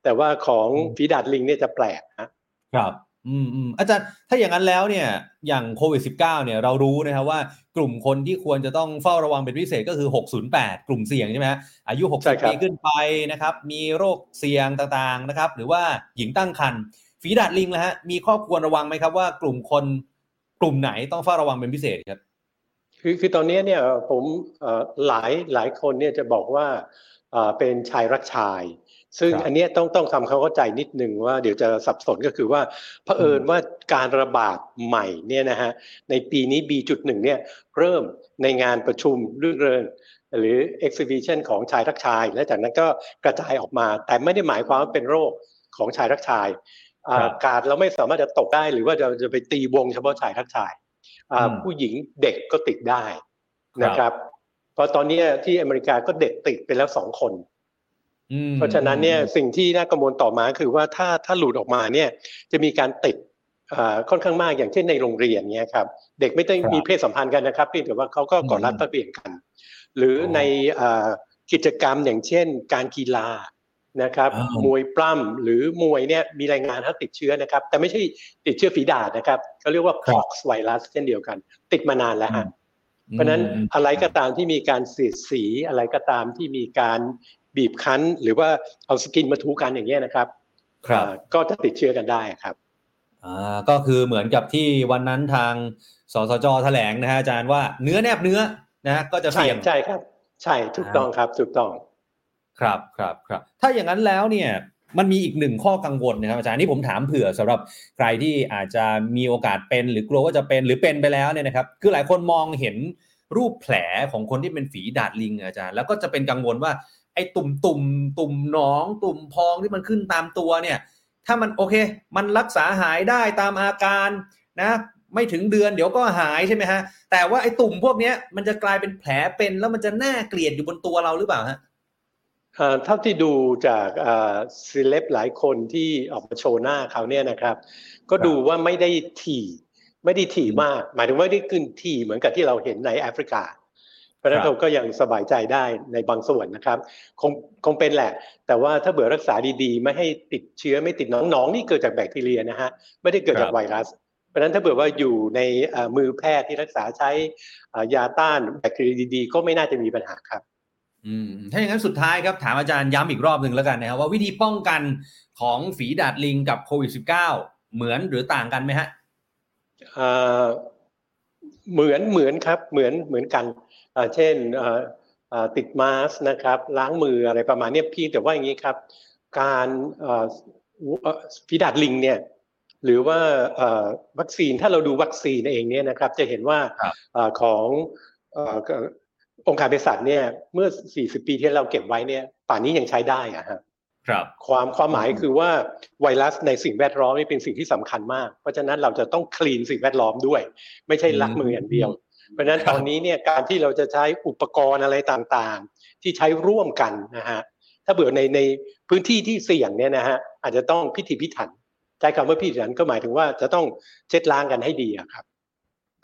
แต่ว่าของอืมฝีดาดลิงเนี่ยจะแปลกฮะครับอืมอืมอาจารย์ถ้าอย่างนั้นแล้วเนี่ยอย่างโควิด -19 เนี่ยเรารู้นะครับว่ากลุ่มคนที่ควรจะต้องเฝ้าระวังเป็นพิเศษก็คือ 608 กลุ่มเสี่ยงใช่ไหมฮะอายุใช่ค60รับปีขึ้นไปนะครับ มีโรคเสี่ยงต่างๆนะครับ หรือว่าหญิงตั้งครรภ์ ฝีดาดลิงนะฮะมีข้อควรระวังไหมครับว่ากลุ่มคนกลุ่มไหนต้องเฝ้าระวังเป็นพิเศษครับ คือคือตอนนี้เนี่ยผมเอ่อหลายหลายคนเนี่ยจะบอกว่าเอ่อเป็นชายรักชาย ซึ่งครับอันเนี้ยต้องต้องทำความเข้าใจนิดนึงว่าเดี๋ยวจะสับสนก็คือว่าเผอิญว่าการระบาดใหม่เนี่ยนะฮะในปีนี้ B.1 เนี่ยเริ่มในงานประชุมเรื่องเริงหรือ exhibition ของชายรักชาย และจากนั้นก็กระจายออกมา แต่ไม่ได้หมายความว่าเป็นโรคของชายรักชายอ่าครับ การเราไม่สามารถจะตกได้หรือว่าจะจะไปตีวงเฉพาะชายรักชายอ่าอืมผู้หญิงเด็กก็ติดได้ครับนะครับเพราะตอนนี้ที่อเมริกาก็เด็กติดไปแล้วสองคนอืมเพราะฉะนั้นเนี่ยสิ่งที่น่ากังวลต่อมาคือว่าถ้าถ้าหลุดออกมาเนี่ยจะมีการติดอ่าค่อนข้างมากอย่างเช่นในโรงเรียนเนี่ยครับเด็กไม่ต้องครับมีเพศสัมพันธ์กันนะครับเพียงแต่ว่าเขาก็กอดรัดอืมฟัดเบี่ยงกัน หรือออในอ่ากิจกรรมอย่างเช่น การกีฬา นะครับอ่ามวยปล้ำหรือมวยเนี่ยมีรายงานถ้าติดเชื้อนะครับ แต่ไม่ใช่ติดเชื้อฝีดาษนะครับเขาเรียกว่า pox ไวรัสเช่นเดียวกัน ติดมานานแล้วฮะเพราะฉะนั้นอืมอะไรก็ตามที่มีการเสียดสีอะไรก็ตามที่มีการบีบคั้น หรือว่าเอาสกินมาถูกันอย่างเงี้ยนะครับ ครับอ่าก็จะติดเชื้อกันได้ครับอ่าก็คือเหมือนกับที่วันนั้นทางสสจแถลงนะฮะอาจารย์ว่าเนื้อแนบเนื้อนะก็จะใช่เสี่ยงใช่ครับ ใช่ถูกต้องครับถูกต้อง ครับครับครับถ้าอย่างนั้นแล้วเนี่ยมันมีอีกหนึ่งข้อกังวลนะครับอาจารย์นี่ผมถามเผื่อสำหรับใครที่อาจจะมีโอกาสเป็น หรือกลัวว่าจะเป็นหรือเป็นไปแล้วเนี่ยนะครับ คือหลายคนมองเห็นรูปแผลของคนที่เป็นฝีดาดลิงอาจารย์ แล้วก็จะเป็นกังวลว่าไอ้ตุ่มตุ่มตุ่มหนอง ตุ่มพองที่มันขึ้นตามตัวเนี่ย ถ้ามันโอเค มันรักษาหายได้ตามอาการนะไม่ถึงเดือนเดี๋ยวก็หายใช่ไหมฮะแต่ว่าไอ้ตุ่มพวกนี้มันจะกลายเป็นแผลเป็นแล้วมันจะน่าเกลียดอยู่บนตัวเราหรือเปล่าฮะ เท่าที่ดูจากซีเลบหลายคนที่ออกมาโชว์หน้าเขาเนี่ยนะครับ ก็ดูว่าไม่ได้ถี่ไม่ได้ถี่มาก หมายถึงว่าไม่ได้ขึ้นถี่เหมือนกับที่เราเห็นในแอฟริกา เพราะฉะนั้นเราก็ยังสบายใจได้ในบางส่วนนะครับ คงคงเป็นแหละ แต่ว่าถ้าเบื่อรักษาดีๆ ไม่ให้ติดเชื้อไม่ติดน้องน้องนี่เกิดจากแบคทีเรียนะฮะไม่ได้เกิดจากไวรัสเพราะฉะนั้นถ้าเบื่อว่าอยู่ในมือแพทย์ที่รักษาใช้ยาต้านแบคทีเรียดีๆ ก็ไม่น่าจะมีปัญหาครับอืม ถ้าอย่างนั้นสุดท้ายครับถามอาจารย์ย้ำอีกรอบหนึ่งแล้วกันนะครับว่าวิธีป้องกันของฝีดาดลิงกับโควิด -19 เหมือนหรือต่างกันไหมฮะเหมือนเหมือนครับเหมือนเหมือนกันเช่นติดมาสนะครับ ล้างมืออะไรประมาณนี้พี่แต่ว่าอย่างนี้ครับ การฝีดาดลิงเนี่ยหรือว่าวัคซีนถ้าเราดูวัคซีนเองเนี่ยนะครับ จะเห็นว่าของ องค์การเภสัชเนี่ยเมื่อ 40 ปีที่เราเก็บไว้เนี่ยป่านนี้ยังใช้ได้อะฮะครับความความหมายคือว่าไวรัสในสิ่งแวดล้อมนี่เป็นสิ่งที่สำคัญมาก เพราะฉะนั้นเราจะต้องคลีนสิ่งแวดล้อมด้วย ไม่ใช่ลักมืออย่างเดียว เพราะฉะนั้นตอนนี้เนี่ยการที่เราจะใช้อุปกรณ์อะไรต่างๆ ที่ใช้ร่วมกันนะฮะถ้าเบื่อในในพื้นที่ที่เสี่ยงเนี่ยนะฮะอาจจะต้องพิถีพิถันใช้คำว่าพิถีพิถันก็หมายถึงว่าจะต้องเช็ดล้างกันให้ดีครับ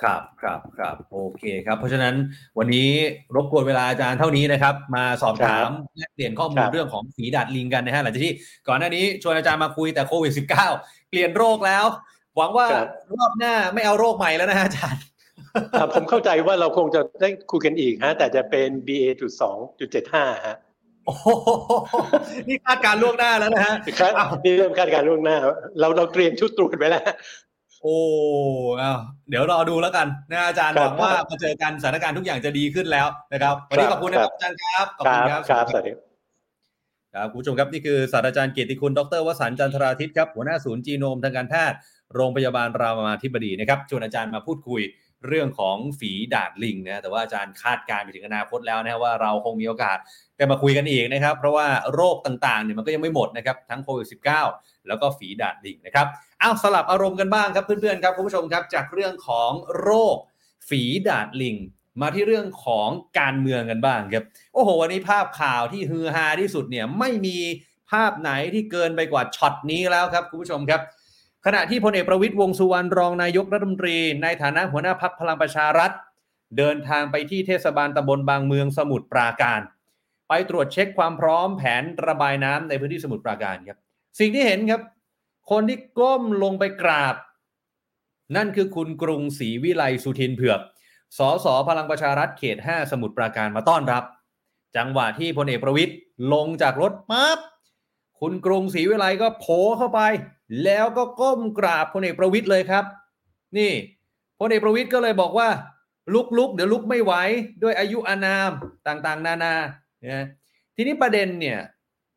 ครับครับครับโอเคครับ เพราะฉะนั้นวันนี้รบกวนเวลาอาจารย์เท่านี้นะครับ มาสอบถามแลกเปลี่ยนข้อมูลเรื่องของฝีดาดลิงกันนะฮะหลังจากที่ก่อนหน้านี้ชวนอาจารย์มาคุยแต่โควิด -19 เปลี่ยนโรคแล้ว หวังว่ารอบหน้าไม่เอาโรคใหม่แล้วนะฮะอาจารย์ผมเข้าใจว่าเราคงจะได้คุยกันอีกฮะ แต่จะเป็น BA.2.75 ฮะโอ้นี่คาดการล่วงหน้าแล้วนะฮะนี่เริ่มคาดการล่วงหน้า เราเราเตรียมชุดตรวจไว้แล้ว โอ้เอาเดี๋ยวรอดูแล้วกันนะอาจารย์หวังว่ามาเจอกันสถานการณ์ทุกอย่างจะดีขึ้นแล้วนะครับวันนี้ขอบคุณนะครับอาจารย์ครับขอบคุณครับครับสวัสดีครับคุณผู้ชมครับนี่คือศาสตราจารย์เกียรติคุณดรวสันต์จันทราทิตครับหัวหน้าศูนย์จีโนมทางการแพทย์โรงพยาบาลรามาธิบดีนะครับชวนอาจารย์มาพูดคุยเรื่องของฝีดาดลิงนะแต่ว่าอาจารย์คาดการณ์ไปถึงอนาคตแล้วนะว่าเราคงมีโอกาส ได้มาคุยกันอีกนะครับ เพราะว่าโรคต่างๆเนี่ยมันก็ยังไม่หมดนะครับทั้งโควิด -19 แล้วก็ฝีดาดลิงนะครับอ้าวสลับอารมณ์กันบ้างครับเพื่อนๆครับคุณผู้ชมครับจากเรื่องของโรคฝีดาดลิง มาที่เรื่องของการเมืองกันบ้างครับโอ้โหวันนี้ภาพข่าวที่ฮือฮาที่สุดเนี่ยไม่มีภาพไหนที่เกินไปกว่าช็อตนี้แล้วครับคุณผู้ชมครับ ขณะที่พลเอกประวิตยวงสุวรรณรองนายกรัฐมนตรี ในฐานะหัวหน้าพักพลังประชารัฐ เดินทางไปที่เทศบาลตำบลบางเมืองสมุทรปราการ ไปตรวจเช็คความพร้อมแผนระบายน้ำในพื้นที่สมุทรปราการครับ สิ่งที่เห็นครับ คนที่ก้มลงไปกราบ นั่นคือคุณกรุงศรีวิไลสุทินเผือกสสพลังประชารัฐเขต 5 สมุทรปราการมาต้อนรับ จังหวะที่พลเอกประวิตยลงจากรถปั๊บคุณกรุงศรีวิไลก็โผล่เข้าไป แล้วก็ก้มกราบพลเอกประวิตยเลยครับ นี่พลเอกประวิตยก็เลยบอกว่า ลุกลุกเดี๋ยวลุกไม่ไหวด้วยอายุอานามต่างๆ นานา นะทีนี้ประเด็นเนี่ย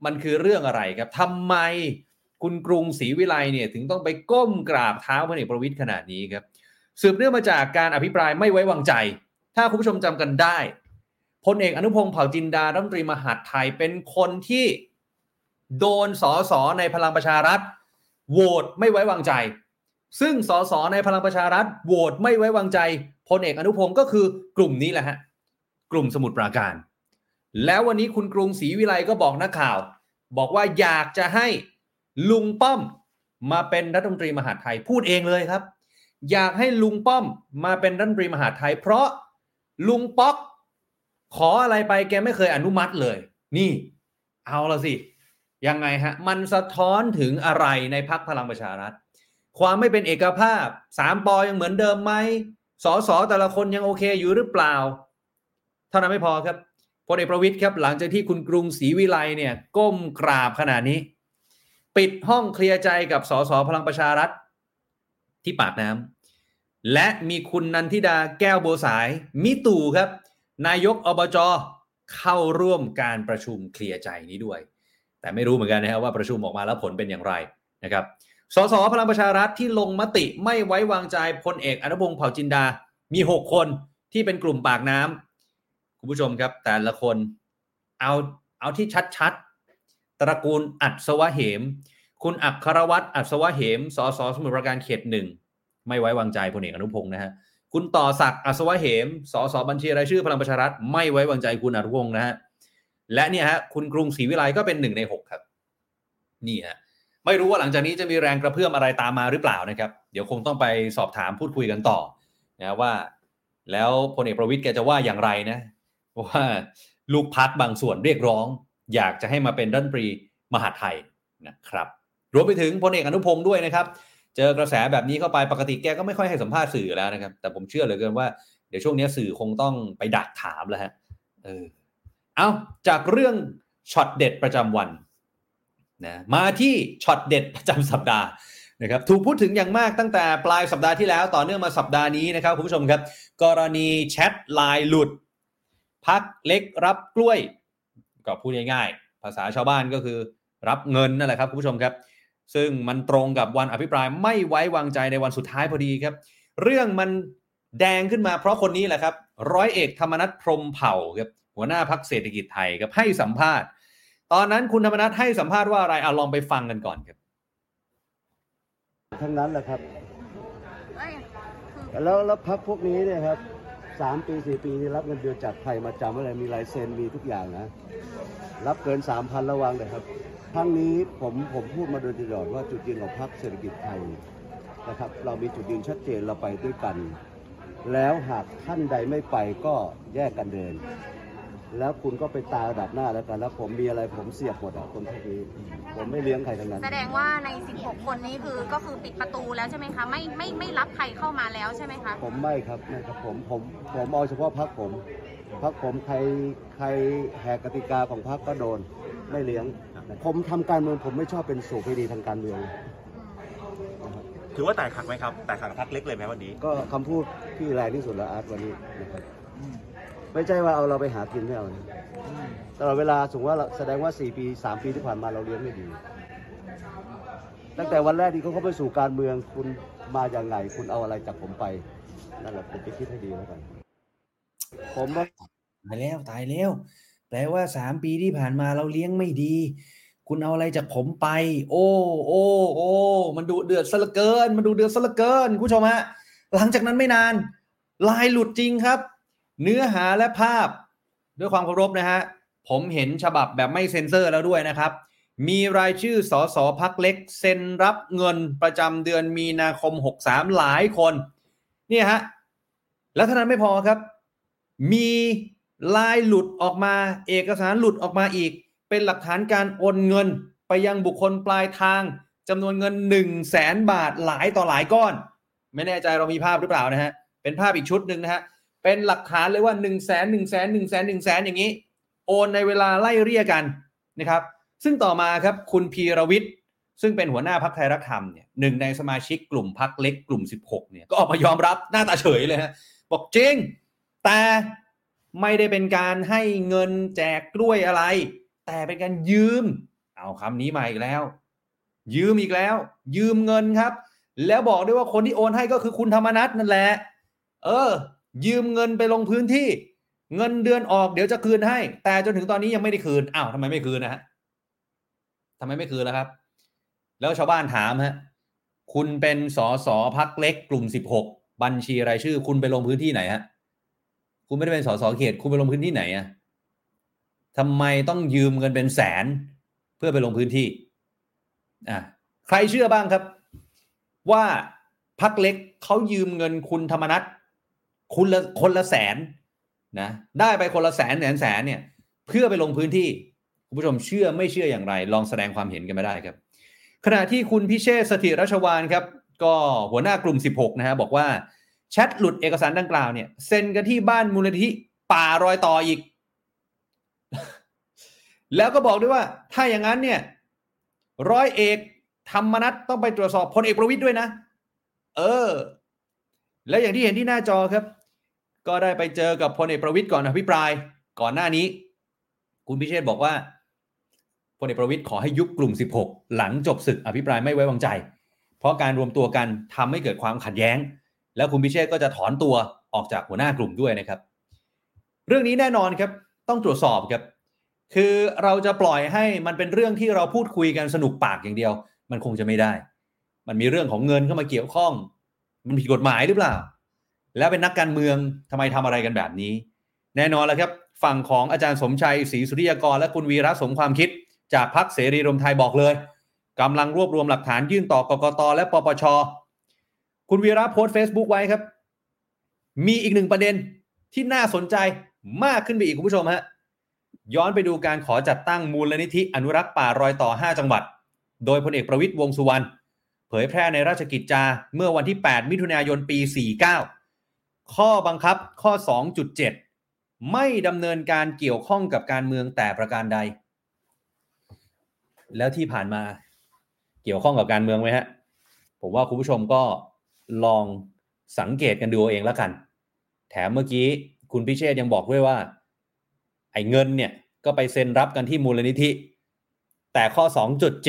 มันคือเรื่องอะไรครับทำไมคุณกรุงศรีวิไลเนี่ยถึงต้องไปก้มกราบเท้าพลเอกประวิตยขนาดนี้ครับสืบเนื่องมาจากการอภิปรายไม่ไว้วางใจ ถ้าคุณผู้ชมจำกันได้พลเอกอนุพงศ์เผ่าจินดารัฐมนตรีมหาดไทยเป็นคนที่โดนสอสอในพลังประชารัฐโหวตไม่ไว้วางใจ ซึ่งสสในพลังประชารัฐโหวตไม่ไว้วางใจพลเอกอนุพงศ์ก็คือกลุ่มนี้แหละฮะกลุ่มสมุทรปราการ แล้ววันนี้คุณกรุงศรีวิไลก็บอกนักข่าว บอกว่าอยากจะให้ลุงป้อมมาเป็นรัฐมนตรีมหาดไทยพูดเองเลยครับ อยากให้ลุงป้อมมาเป็นรัฐมนตรีมหาดไทย เพราะลุงป๊อกขออะไรไปแกไม่เคยอนุมัติเลย นี่ เอาละสิยังไงฮะ มันสะท้อนถึงอะไรในพักพลังประชารัฐ ความไม่เป็นเอกภาพสามปอยังเหมือนเดิมไหมสอสอแต่ละคนยังโอเคอยู่หรือเปล่า เท่านั้นไม่พอครับ พลเอกประวิทย์ครับหลังจากที่คุณกรุงศรีวิไลเนี่ยก้มกราบขนาดนี้ ปิดห้องเคลียร์ใจกับสสพลังประชารัฐที่ปากน้ำและมีคุณนันทิดาแก้วโบสาย มิตู่ครับ นายกอบจเข้าร่วมการประชุมเคลียร์ใจนี้ด้วย แต่ไม่รู้เหมือนกันนะครับว่าประชุมออกมาแล้วผลเป็นอย่างไรนะครับสสพลังประชารัฐที่ลงมติไม่ไว้วางใจพลเอกอนุพงศ์เผ่าจินดา มี 6 คนที่เป็นกลุ่มปากน้ำ คุณผู้ชมครับ แต่ละคนเอาเอาที่ชัดๆ ตระกูลอัศวะเหม คุณอัครวัตรอัศวะเหม สสสมุทรปราการเขตหนึ่ง ไม่ไว้วางใจพลเอกอนุพงศ์นะฮะ คุณต่อศักดิ์อัศวะเหม สสบัญชีรายชื่อพลังประชารัฐ ไม่ไว้วางใจคุณอนุพงศ์นะฮะ และเนี่ยฮะ คุณกรุงศรีวิไลก็เป็นหนึ่งในหกครับ นี่ฮะ ไม่รู้ว่าหลังจากนี้จะมีแรงกระเพื่อมอะไรตามมาหรือเปล่านะครับ เดี๋ยวคงต้องไปสอบถามพูดคุยกันต่อนะว่า แล้วพลเอกประวิทย์แกจะว่าอย่างไรนะ ว่าลูกพักบางส่วนเรียกร้อง อยากจะให้มาเป็นรัฐมนตรีมหาไทยนะครับ รวมไปถึงพลเอกอนุพงศ์ด้วยนะครับ เจอกระแสแบบนี้เข้าไปปกติแกก็ไม่ค่อยให้สัมภาษณ์สื่อแล้วนะครับ แต่ผมเชื่อเหลือเกินว่าเดี๋ยวช่วงนี้สื่อคงต้องไปดักถามแล้วฮะเออเอาจากเรื่องช็อตเด็ดประจำวันนะมาที่ช็อตเด็ดประจำสัปดาห์นะครับถูกพูดถึงอย่างมากตั้งแต่ปลายสัปดาห์ที่แล้วต่อเนื่องมาสัปดาห์นี้นะครับคุณผู้ชมครับ กรณีแชทไลน์หลุด พรรคเล็กรับกล้วย ก็พูดง่ายๆ ภาษาชาวบ้านก็คือ รับเงินนั่นแหละครับคุณผู้ชมครับ ซึ่งมันตรงกับวันอภิปรายไม่ไว้วางใจในวันสุดท้ายพอดีครับ เรื่องมันแดงขึ้นมาเพราะคนนี้แหละครับ ร้อยเอกธรรมนัฐพรหมเผ่าครับหัวหน้าพักเศรษฐกิจไทยครับให้สัมภาษณ์ ตอนนั้นคุณธรรมนัฐให้สัมภาษณ์ว่าอะไรเอาลองไปฟังกันก่อนครับ ทั้งนั้นแหละครับเอ้ยคือแล้วแล้วพักพวกนี้เนี่ยครับ สามปีสี่ปีนี่รับเงินเดือนจากใครมาจำอะไรมีลายเซ็นมีทุกอย่างนะ รับเกินสามพันระวังเลยครับครั้งนี้ผมผมพูดมาโดยตลอดว่าจุดยืนของพรรคเศรษฐกิจไทยนะครับเรามีจุดยืนชัดเจนเราไปด้วยกัน แล้วหากท่านใดไม่ไปก็แยกกันเดิน แล้วคุณก็ไปตาระดับหน้าแล้วกันแล้วผมมีอะไรผมเสียบหมดอะคนพวกนี้ผมไม่เลี้ยงใครทั้งนั้น แสดงว่าใน 16 คนนี้คือก็คือปิดประตูแล้วใช่ไหมคะ ไม่ไม่ไม่รับใครเข้ามาแล้วใช่ไหมคะ ผมไม่ครับไม่ครับผมผมผมเอาเฉพาะพักผมพักผมใครใครแหกกติกาของพักก็โดนไม่เลี้ยง ผมทำการเมืองผมไม่ชอบเป็นสูบไปดีทางการเมืองนะครับถือว่าแตกหักไหมครับ แตกหักพักเล็กเลยไหมวันนี้ ก็คำพูดที่แรงที่สุดแล้วอาร์ตวันนี้นะครับ ไม่ใช่ว่าเอาเราไปหากินไม่เอานะตลอดเวลาสมมติว่าเราแสดงว่า 4 ปี 3 ปีที่ผ่านมาเราเลี้ยงไม่ดี ตั้งแต่วันแรกที่เขาเข้าไปสู่การเมืองคุณมาอย่างไง คุณเอาอะไรจากผมไปนั่นแหละผมจะคิดให้ดีแล้วกันผมว่าตายแล้วตายแล้ว แปลว่าสามปีที่ผ่านมาเราเลี้ยงไม่ดี คุณเอาอะไรจากผมไป โอ้โอ้โอ้มันดูเดือดซะเหลือเกิน มันดูเดือดซะเหลือเกินคุณผู้ชมฮะหลังจากนั้นไม่นานลายหลุดจริงครับ เนื้อหาและภาพด้วยความเคารพนะฮะ ผมเห็นฉบับแบบไม่เซ็นเซอร์แล้วด้วยนะครับ มีรายชื่อสสพักเล็ก เซ็นรับเงินประจำเดือนมีนาคม 63 หลายคน เนี่ยฮะ แล้วเท่านั้นไม่พอครับ มีลายหลุดออกมา เอกสารหลุดออกมาอีก เป็นหลักฐานการโอนเงินไปยังบุคคลปลายทางจำนวนเงิน 1 0 0 0 0แสนบาทหลายต่อหลายก้อน ไม่แน่ใจเรามีภาพหรือเปล่านะฮะ เป็นภาพอีกชุดหนึ่งนะฮะ เป็นหลักฐานเลยว่า1นึ่งแสนหนึ่งแสนหนึ่งแสนหนึ่งแสนอย่างนี้ โอนในเวลาไล่เรียกันนะครับ ซึ่งต่อมาครับคุณพีรวิทย์ซึ่งเป็นหัวหน้าพักไทยรักธรรมเนี่ยหนึ่งในสมาชิกกลุ่มพักเล็กกลุ่ม 16เนี่ยก็ออกมายอมรับหน้าตาเฉยเลยฮะบอกจริง แต่ไม่ได้เป็นการให้เงินแจกกล้วยอะไร แต่เป็นการยืม เอาคำนี้มาอีกแล้ว ยืมอีกแล้ว ยืมเงินครับ แล้วบอกด้วยว่าคนที่โอนให้ก็คือคุณธรรมนัทนั่นแหละ เออ ยืมเงินไปลงพื้นที่ เงินเดือนออกเดี๋ยวจะคืนให้ แต่จนถึงตอนนี้ยังไม่ได้คืนอ้าวทำไมไม่คืนนะฮะทำไมไม่คืนแล้วครับ แล้วชาวบ้านถามฮะคุณเป็นสสพักเล็กกลุ่มสิบหกบัญชีรายชื่อ คุณไปลงพื้นที่ไหนฮะคุณไม่ได้เป็นสสเขต คุณไปลงพื้นที่ไหนอะทำไมต้องยืมเงินเป็นแสนเพื่อไปลงพื้นที่อะใครเชื่อบ้างครับ ว่าพักเล็กเขายืมเงินคุณธรรมนัฐ คุณละคนละแสนนะได้ไปคนละแสนแสนแสนเนี่ยเพื่อไปลงพื้นที่คุณผู้ชมเชื่อไม่เชื่ออย่างไร ลองแสดงความเห็นกันมาได้ครับ ขณะที่คุณพิเชษสถิรัชวานครับ ก็หัวหน้ากลุ่ม 16 นะฮะบอกว่าแชทหลุดเอกสารดังกล่าวเนี่ยเซ็นกันที่บ้านมูลนิธิป่ารอยต่ออีก แล้วก็บอกด้วยว่า ถ้าอย่างนั้นเนี่ย ร้อยเอกธรรมนัฐต้องไปตรวจสอบพลเอกประวิตยด้วยนะ เออ และอย่างที่เห็นที่หน้าจอครับ ก็ได้ไปเจอกับพลเอกประวิตยก่อนอภิปรายก่อนหน้านี้ คุณพิเชษบอกว่าพลเอกประวิตยขอให้ยุบกลุ่ม 16 หลังจบศึกอภิปรายไม่ไว้วางใจ เพราะการรวมตัวกันทำให้เกิดความขัดแย้ง แล้วคุณพิเชษก็จะถอนตัวออกจากหัวหน้ากลุ่มด้วยนะครับ เรื่องนี้แน่นอนครับต้องตรวจสอบครับ คือเราจะปล่อยให้มันเป็นเรื่องที่เราพูดคุยกันสนุกปากอย่างเดียว มันคงจะไม่ได้ มันมีเรื่องของเงินเข้ามาเกี่ยวข้อง มันผิดกฎหมายหรือเปล่า แล้วเป็นนักการเมืองทำไมทำอะไรกันแบบนี้ แน่นอนแล้วครับฝั่งของอาจารย์สมชัยศรีสุริยากร และคุณวีระสมความคิด จากพรรคเสรีรวมไทยบอกเลยกำลังรวบรวมหลักฐานยื่นต่อกกตและปปช คุณวีระโพสต์ Facebook ไว้ครับ มีอีกหนึ่งประเด็นที่น่าสนใจมากขึ้นไปอีกคุณผู้ชมฮะย้อนไปดูการขอจัดตั้งมูลนิธิอนุรักษ์ป่ารอยต่อ 5 จังหวัด โดยพลเอกประวิตยวงสุวรรณเผยแพร่ในราชกิจจาเมื่อวันที่ 8 มิถุนายนปี 49 ข้อบังคับข้อ 2.7 ไม่ดำเนินการเกี่ยวข้องกับการเมืองแต่ประการใด แล้วที่ผ่านมาเกี่ยวข้องกับการเมืองไหมฮะ ผมว่าคุณผู้ชมก็ลองสังเกตกันดูเองแล้วกัน แถมเมื่อกี้คุณพิเชษยังบอกด้วยว่า ไอ้เงินเนี่ยก็ไปเซ็นรับกันที่มูลนิธิ แต่ข้อ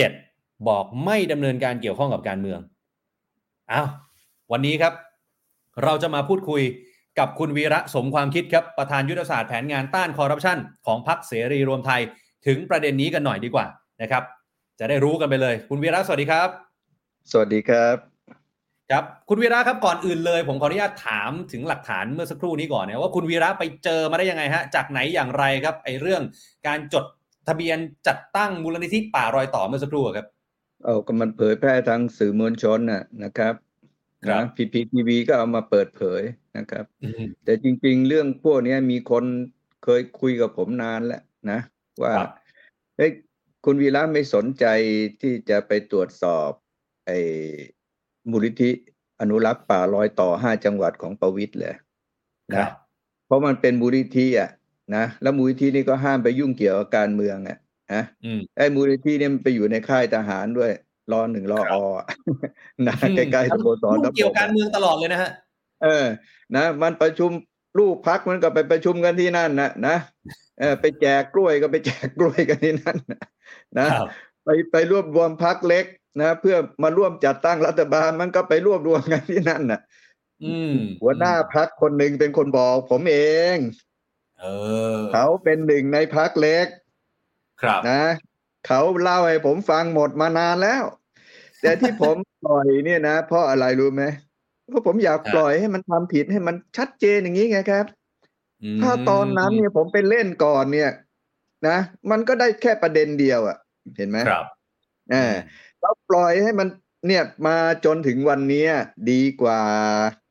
2.7 บอกไม่ดำเนินการเกี่ยวข้องกับการเมือง อ้าว วันนี้ครับ เราจะมาพูดคุยกับคุณวีระสมความคิดครับ ประธานยุทธศาสตร์แผนงานต้านคอร์รัปชันของพรรคเสรีรวมไทยถึงประเด็นนี้กันหน่อยดีกว่านะครับ จะได้รู้กันไปเลย คุณวีระสวัสดีครับ สวัสดีครับ ครับ คุณวีระครับก่อนอื่นเลย ผมขออนุญาตถามถึงหลักฐานเมื่อสักครู่นี้ก่อนนะว่าคุณวีระไปเจอมาได้ยังไงฮะจากไหนอย่างไรครับไอ้เรื่องการจดทะเบียนจัดตั้งมูลนิธิป่ารอยต่อเมื่อสักครู่อะครับ เอาก็มันเผยแพร่ทางสื่อมวลชนน่ะนะครับครับ นะพีพีทีวีก็เอามาเปิดเผยนะครับอืมแต่จริง ๆ เรื่องพวกเนี้ยมีคนเคยคุยกับผมนานแล้วนะ ว่าครับเฮ้ยคุณวีระไม่สนใจที่จะไปตรวจสอบ ไอ้มูลนิธิอนุรักษ์ป่ารอยต่อห้าจังหวัดของประวิตรเลยครันะบเพราะมันเป็นมูลนิธิอะนะแล้วมูลนิธินี่ก็ห้ามไปยุ่งเกี่ยวกับการเมืองอะนะอืมไอ้มูลนิธิเนี่ยมันไปอยู่ในค่ายทหารด้วย รอหนึ่งรอครัอบนะใกล้ๆสโมสรยุ่งเกี่ยวการเมืองตลอดเลยนะฮะเออ นะ มันประชุมลูกพักมันก็ไปประชุมกันที่นั่นนะนะเออไปแจกกล้วยก็ไปแจกกล้วยกันที่นั่นนะนะครับไปไปรวบรวมพักเล็กนะเพื่อมาร่วมจัดตั้งรัฐบาลมันก็ไปรวบรวมกันที่นั่นน่ะอืมหัวหน้าพักคนหนึ่งเป็นคนบอกผมเอง เออ เขาเป็นหนึ่งในพักเล็ก ครับนะ เขาเล่าให้ผมฟังหมดมานานแล้ว แต่ที่ผมปล่อยเนี่ยนะ เพราะอะไรรู้ไหมเพราะผมอยากครับปล่อยให้มันทำผิดให้มันชัดเจนอย่างนี้ไงครับอืมถ้าตอนนั้นเนี่ยผมไปเล่นก่อนเนี่ย นะมันก็ได้แค่ประเด็นเดียวอะ่ะ เห็นไหมครับเออเราปล่อยให้มันเนี่ยมาจนถึงวันเนี้ยดีกว่า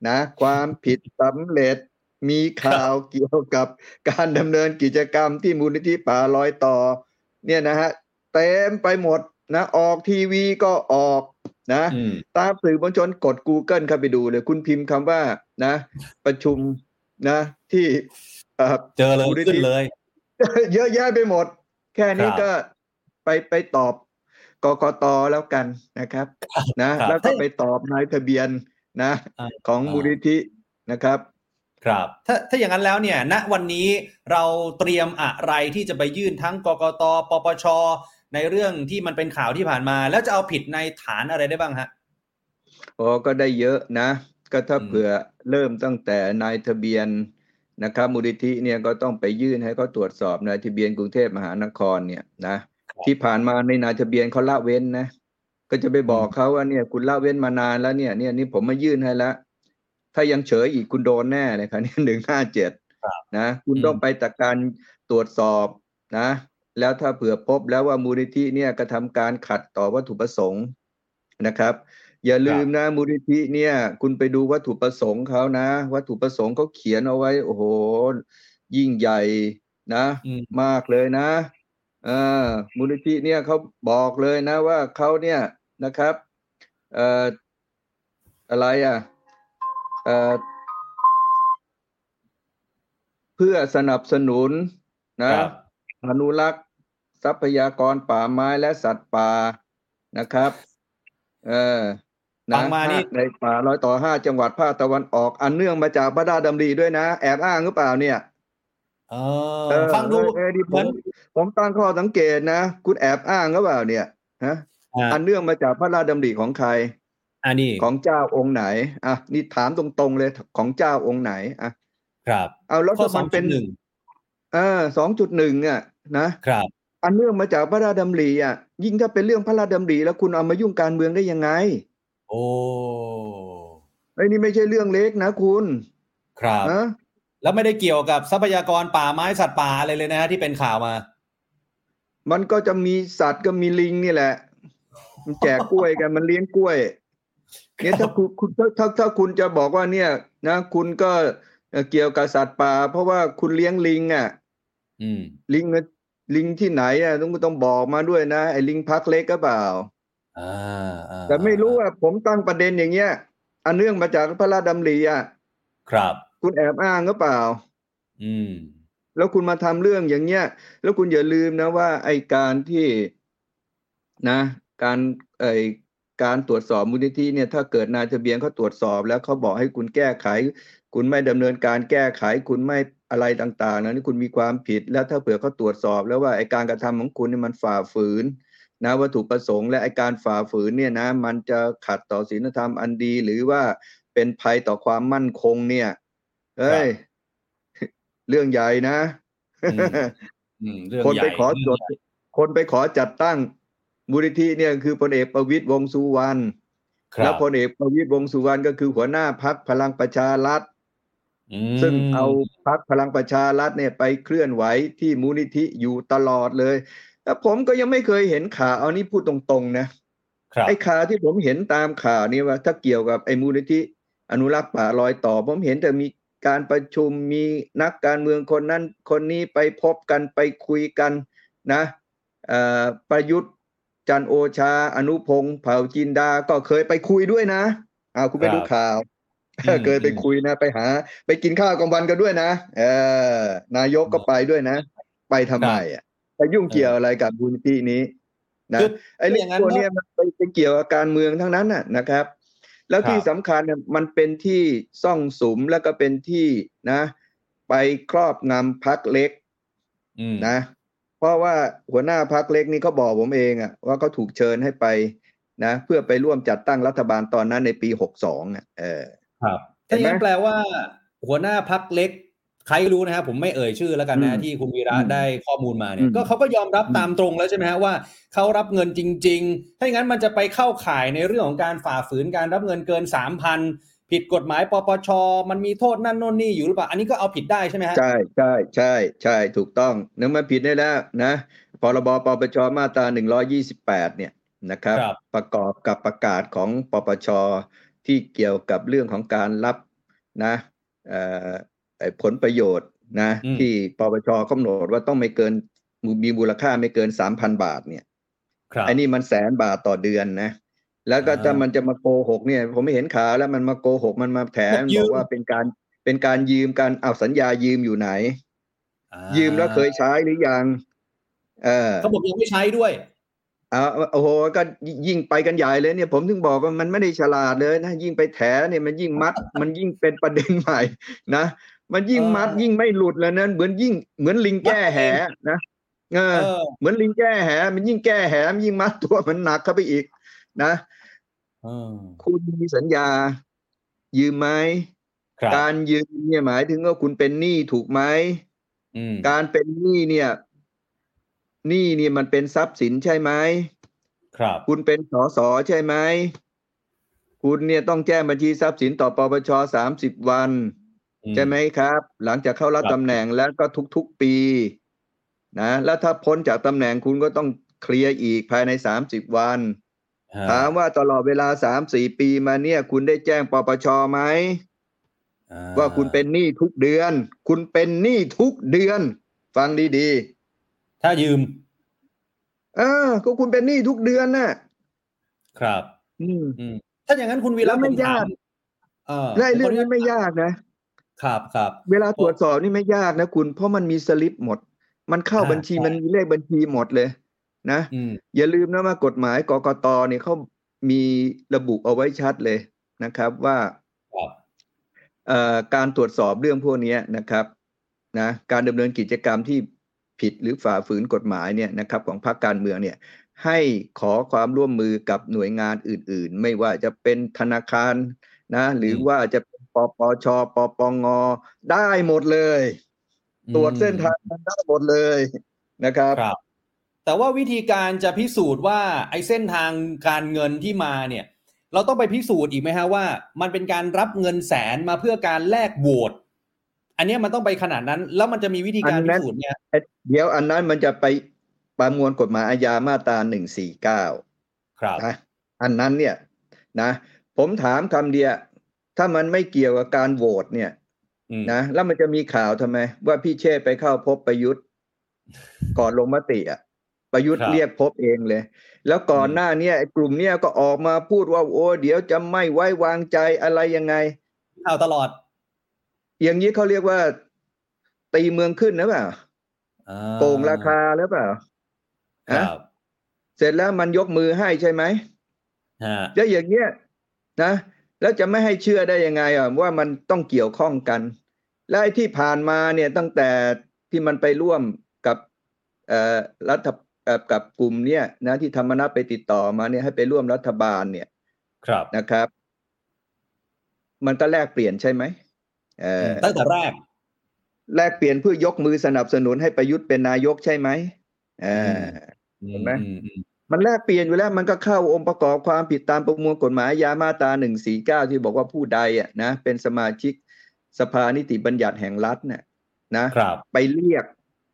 นะ ความผิดสำเร็จมีข่าวเกี่ยวกับการดำเนินกิจกรรมที่มูลนิธิป่าลอยต่อ เนี่ยนะฮะเต็มไปหมด นะออกทีวีก็ออกนะอืมตามสื่อมวลชนกด Google เข้าไปดูเลย คุณพิมพ์คำว่านะ ประชุมนะ ที่เอ่อเจอเลยมูลนิธิขึ้นเลย เยอะแยะไปหมด แค่นี้ครับก็ไปไปตอบกกตแล้วกันนะครับ นะครับแล้วก็ไปตอบนายทะเบียนนะอ่าของอ่ามูมูลนิธินะครับครับถ้าถ้าอย่างนั้นแล้วเนี่ยณวันนี้เราเตรียมอะไรที่จะไปยื่นทั้งกกตปปช ในเรื่องที่มันเป็นข่าวที่ผ่านมา แล้วจะเอาผิดในฐานอะไรได้บ้างฮะอ๋อก็ได้เยอะนะ ก็ถ้าอืมเผื่อเริ่มตั้งแต่นายทะเบียนนะครับมูลนิธิเนี่ยก็ต้องไปยื่นให้เขาตรวจสอบนายทะเบียนกรุงเทพมหานครเนี่ยนะที่ผ่านมาในนายทะเบียนเขาละเว้นนะ ก็จะไปบอกเขาว่าเนี่ยคุณละเว้นมานานแล้วเนี่ยเนี่ยนี่ผมมายื่นให้แล้วถ้ายังเฉยอีกคุณโดนแน่เลยครับเนี่ยหนึ่งห้าเจ็ดนะ คุณอืมต้องไปจากการตรวจสอบนะ แล้วถ้าเผื่อพบแล้วว่ามูลนิธิเนี่ยกระทำการขัดต่อวัตถุประสงค์นะครับ อย่าลืมนะมูลนิธิเนี่ย คุณไปดูวัตถุประสงค์เขานะ วัตถุประสงค์เขาเขียนเอาไว้ โอ้โห ยิ่งใหญ่นะอืมมากเลยนะเออมูลนิธิเนี่ยเขาบอกเลยนะว่าเขาเนี่ยนะครับเอ่ออะไรอะเอ่อเพื่อสนับสนุนนะครับ อนุรักษ์ทรัพยากรป่าไม้และสัตว์ป่านะครับ เออฟันะงมานี่ในป่าร้อยต่อห้าจังหวัดภาคตะวันออก อันเนื่องมาจากพระราชดำริด้วยนะ แอบอ้างหรือเปล่าเนี่ยเอเอออฟังดูเออดีผเหมืมอนผมตั้งข้อสังเกตนะ คุณแอบอ้างหรือเปล่าเนี่ยฮะอ่าอันเนื่องมาจากพระราชดำริของใครอันนี้ของเจ้าองค์ไหนอะนี่ถามตรงๆเลยของเจ้าองค์ไหนอะครับ เอาแล้วข้อถ้าสอมังนเป็เป็นนหนึ่งเออสองจุดหนึ่งอะนะครับ อันเนื่องมาจากพระราชดำริอะ ยิ่งถ้าเป็นเรื่องพระราชดำริแล้วคุณเอามายุ่งการเมืองได้ยังไง โอ้ไอ้ยนี่ไม่ใช่เรื่องเล็กนะคุณ ครับนะแล้วไม่ได้เกี่ยวกับทรัพยากรป่าไม้สัตว์ป่าอะไรเลยนะฮะที่เป็นข่าวมา มันก็จะมีสัตว์ก็มีลิงนี่แหละ มันแจกกล้วยกันมันเลี้ยงกล้วยเนี่ยถ้าคุณคุณถ้าถ้าถ้าคุณจะบอกว่าเนี่ย นะ คุณก็ เอ่อเกี่ยวกับสัตว์ป่า เพราะว่าคุณเลี้ยงลิงอะอืมลิงมันลิงที่ไหนอะต้องต้องบอกมาด้วยนะไอ้ลิงพักเล็กก็เปล่าอ่าอ่าแต่ไม่รู้ว่าผมตั้งประเด็นอย่างเงี้ยอันเนื่องมาจากพระราชดำริอะครับ คุณแอบอ้างก็เปล่า อืม แล้วคุณมาทำเรื่องอย่างเงี้ย แล้วคุณอย่าลืมนะว่า ไอการที่นะ การไอการตรวจสอบมูลนิธิเนี่ย ถ้าเกิดนายทะเบียนเขาตรวจสอบแล้วเขาบอกให้คุณแก้ไข คุณไม่ดำเนินการแก้ไข คุณไม่อะไรต่างๆนะนี่คุณมีความผิด แล้วถ้าเผื่อเขาตรวจสอบแล้วว่าไอการกระทำของคุณเนี่ยมันฝ่าฝืนนะวัตถุประสงค์และไอการฝ่าฝืนเนี่ยนะมันจะขัดต่อศีลธรรมอันดี หรือว่าเป็นภัยต่อความมั่นคงเนี่ยเฮ้ยเรื่องใหญ่นะอืมอืมเรื่องคนใหญ่ไปขอจดคนไปขอจัดตั้งมูลนิธิเนี่ยคือพลเอกประวิตยวงษ์สุวรรณครับแล้วพลเอกประวิตยวงษ์สุวรรณก็คือหัวหน้าพักพลังประชารัฐอืม ซึ่งเอาพักพลังประชารัฐเนี่ยไปเคลื่อนไหวที่มูลนิธิอยู่ตลอดเลยแต่ผมก็ยังไม่เคยเห็นข่าวเอานี่พูดตรงๆนะครับไอ้ข่าวที่ผมเห็นตามข่าวนี่ว่า ถ้าเกี่ยวกับไอ้มูลนิธิอนุรักษ์ป่ารอยต่อ ผมเห็นแต่มีการประชุมมีนักการเมืองคนนั้นคนนี้ไปพบกันไปคุยกันนะเอ่อประยุทธ์จันทร์โอชา อนุพงศ์เผ่าจินดา ก็เคยไปคุยด้วยนะอ้าวคุณไปดูข่าวอืม เคยไปคุยนะ ไปหา ไปกินข้าวกลางวันกันด้วยนะเออนายกก็ไปด้วยนะ ไปทำไมอะไปยุ่งเกี่ยวอะไรกับมูลนิธินี้นะคือไอ้เรื่องอย่างนั้นพวกเนี้ยมันไปไปเกี่ยวกับการเมืองทั้งนั้นน่ะนะครับ แล้วครับที่สำคัญเนี่ยมันเป็นที่ซ่องสุมแล้วก็เป็นที่นะ ไปครอบงำพักเล็กอืมนะ เพราะว่าหัวหน้าพักเล็กนี่เขาบอกผมเองอะว่าเขาถูกเชิญให้ไปนะ เพื่อไปร่วมจัดตั้งรัฐบาลตอนนั้นในปีหกสองอะเออ ครับเห็ถ้านอย่างไหมนั้นแปลว่า หัวหน้าพักเล็ก ใครรู้นะครับผมไม่เอ่ยชื่อแล้วกันนะอืมที่คุณวีระอืมได้ข้อมูลมาเนี่อืยมก็เขาก็ยอมรับอืมตามตรงแล้วใช่ไหมฮะว่าเขารับเงินจริง ๆ ถ้าอย่างนั้นมันจะไปเข้าข่ายในเรื่องของการฝ่าฝืนการรับเงินเกินสามพันผิดกฎหมายปปช มันมีโทษนั่นโน่นนี่อยู่หรือเปล่า อันนี้ก็เอาผิดได้ใช่ไหมฮะใช่ใช่ใช่ใช่ถูกต้องนึกมาผิดได้แล้วนะพรบปปชมาตราหนึ่งร้อยี่สิบแปดเนี่ยนะครับครับ ประกอบกับประกาศของปปช ที่เกี่ยวกับเรื่องของการรับนะเอ่อไอ้ผลประโยชน์นะอืมที่ปปชกำหนดว่าต้องไม่เกินมีมูลค่าไม่เกินสามพันบาทเนี่ยครับไอ้นี่มันแสนบาทต่อเดือนนะ แล้วก็อ่าถ้ามันจะมาโกหกเนี่ย ผมไม่เห็นข่าวแล้วมันมาโกหกมันมาแถมยืบมอกว่าเป็นการเป็นการยืมการเอาสัญญายืมอยู่ไหนอ่ายืมแล้วเคยใช้หรือยัง เออเขาบอกยังไม่ใช้ด้วยเอาโอ้โหก็ยิ่งไปกันใหญ่เลยเนี่ย ผมถึงบอกว่ามันไม่ได้ฉลาดเลยนะยิ่งไปแถเนี่ยมันยิ่งมัด มันยิ่งเป็นประเด็นใหม่นะมันยิ่งมัดเออยิ่งไม่หลุดแล้วนะเหมือนยิ่งเหมือนลิงแก้แหนะเออเออ เหมือนลิงแก้แห มันยิ่งแก้แหมันยิ่งมัดตัวมันหนักเข้าไปอีก นะเออคุณมีสัญญา ยืมไหมครับการยืมเนี่ยหมายถึงว่าคุณเป็นหนี้ถูกไหมอืมการเป็นหนี้เนี่ย หนี้เนี่ยมันเป็นทรัพย์สินใช่ไหมครับ คุณเป็นสสใช่ไหมคุณเนี่ยต้องแจ้งบัญชีทรัพย์สินต่อปปชสามสิบวันอืใช่ไหมครับ หลังจากเข้ารับครับตำแหน่งแล้วก็ทุกๆปีนะแล้วถ้าพ้นจากตำแหน่งคุณก็ต้องเคลียร์อีกภายในสามสิบวันฮะถามว่าตลอดเวลาสามสี่ปีมาเนี่ย คุณได้แจ้งปปชไหมอ่ว่าคุณเป็นหนี้ทุกเดือน คุณเป็นหนี้ทุกเดือน ฟังดี ถ้ายืมๆเออก็คุณเป็นหนี้ทุกเดือนน่ะ ครับ อืมอืมถ้าอย่างนั้นคุณวีแล้ระวไม่ผมถยากเออและไอ้เรื่องผนี้ขไม่ยากนะ ครับครับเวลาตรวจสอบนี่ไม่ยากนะคุณ เพราะมันมีสลิปหมด มันเข้าอ่าบัญชีใช่มันมีเลขบัญชีหมดเลย นะอืมอย่าลืมนะว่ากฎหมายกกตเนี่ยเขามีระบุเอาไว้ชัดเลยนะครับว่าครับเอ่อการตรวจสอบเรื่องพวกเนี้ยนะครับนะการดำเนินกิจกรรมที่ ผิดหรือฝ่าฝืนกฎหมายเนี่ยนะครับของพรรคการเมืองเนี่ยให้ขอความร่วมมือกับหน่วยงานอื่น ๆ ไม่ว่าจะเป็นธนาคารนะหรือว่าจะเป็นปปชปปงได้หมดเลย ตรวจเส้นทางมันได้หมดเลยนะครับครับแต่ว่าวิธีการจะพิสูจน์ว่าไอ้เส้นทางการเงินที่มาเนี่ย เราต้องไปพิสูจน์อีกไหมฮะว่า มันเป็นการรับเงินแสนมาเพื่อการแลกโหวต อันเนี้ยมันต้องไปขนาดนั้น แล้วมันจะมีวิธีการอันพินั้นสูจน์เนี่ยเดี๋ยวอันนั้นมันจะไปประมวลกฎหมายอาญามาตราหนึ่งสี่เก้าครับนะอันนั้นเนี่ยนะ ผมถามคำเดียวถ้ามันไม่เกี่ยวกับการโหวตเนี่ยอืมนะแล้วมันจะมีข่าวทำไม ว่าพี่เชษฐ์ไปเข้าพบประยุทธ์ ก่อนลงมติอะประยุทธ์ครับเรียกพบเองเลย แล้วก่อนอืมหน้าเนี้ยไอ้กลุ่มเนี้ยก็ออกมาพูดว่า โอ้เดี๋ยวจะไม่ไว้วางใจอะไรยังไงข่าวตลอด อย่างนี้เขาเรียกว่า ตีเมืองขึ้นนะเปล่าอ่าโกงราคาหรือเปล่าคฮะรับเสร็จแล้วมันยกมือให้ใช่ไหมฮะแล้วอย่างเงี้ยนะแล้วจะไม่ให้เชื่อได้ยังไงอะว่ามันต้องเกี่ยวข้องกัน และไอ้ที่ผ่านมาเนี่ยตั้งแต่ที่มันไปร่วมกับเอ่อรัฐเอ่อกับกลุ่มเนี่ยนะที่ธรรมนัฐไปติดต่อมาเนี่ยให้ไปร่วมรัฐบาลเนี่ย ครับนะครับ มันก็แลกเปลี่ยนใช่ไหมเออ ตั้งแต่แรก แลกเปลี่ยนเพื่อยกมือสนับสนุนให้ประยุทธ์เป็นนายกใช่ไหมเออเห็นไหมอือืมมันแลกเปลี่ยนอยู่แล้วมันก็เข้าองค์ประกอบความผิดตามประมวลกฎหมายยามาตราหนึ่งสี่เก้าที่บอกว่าผู้ใดอะนะเป็นสมาชิกสภานิติบัญญัติแห่งรัฐเนี่ยนะครับไปเรียก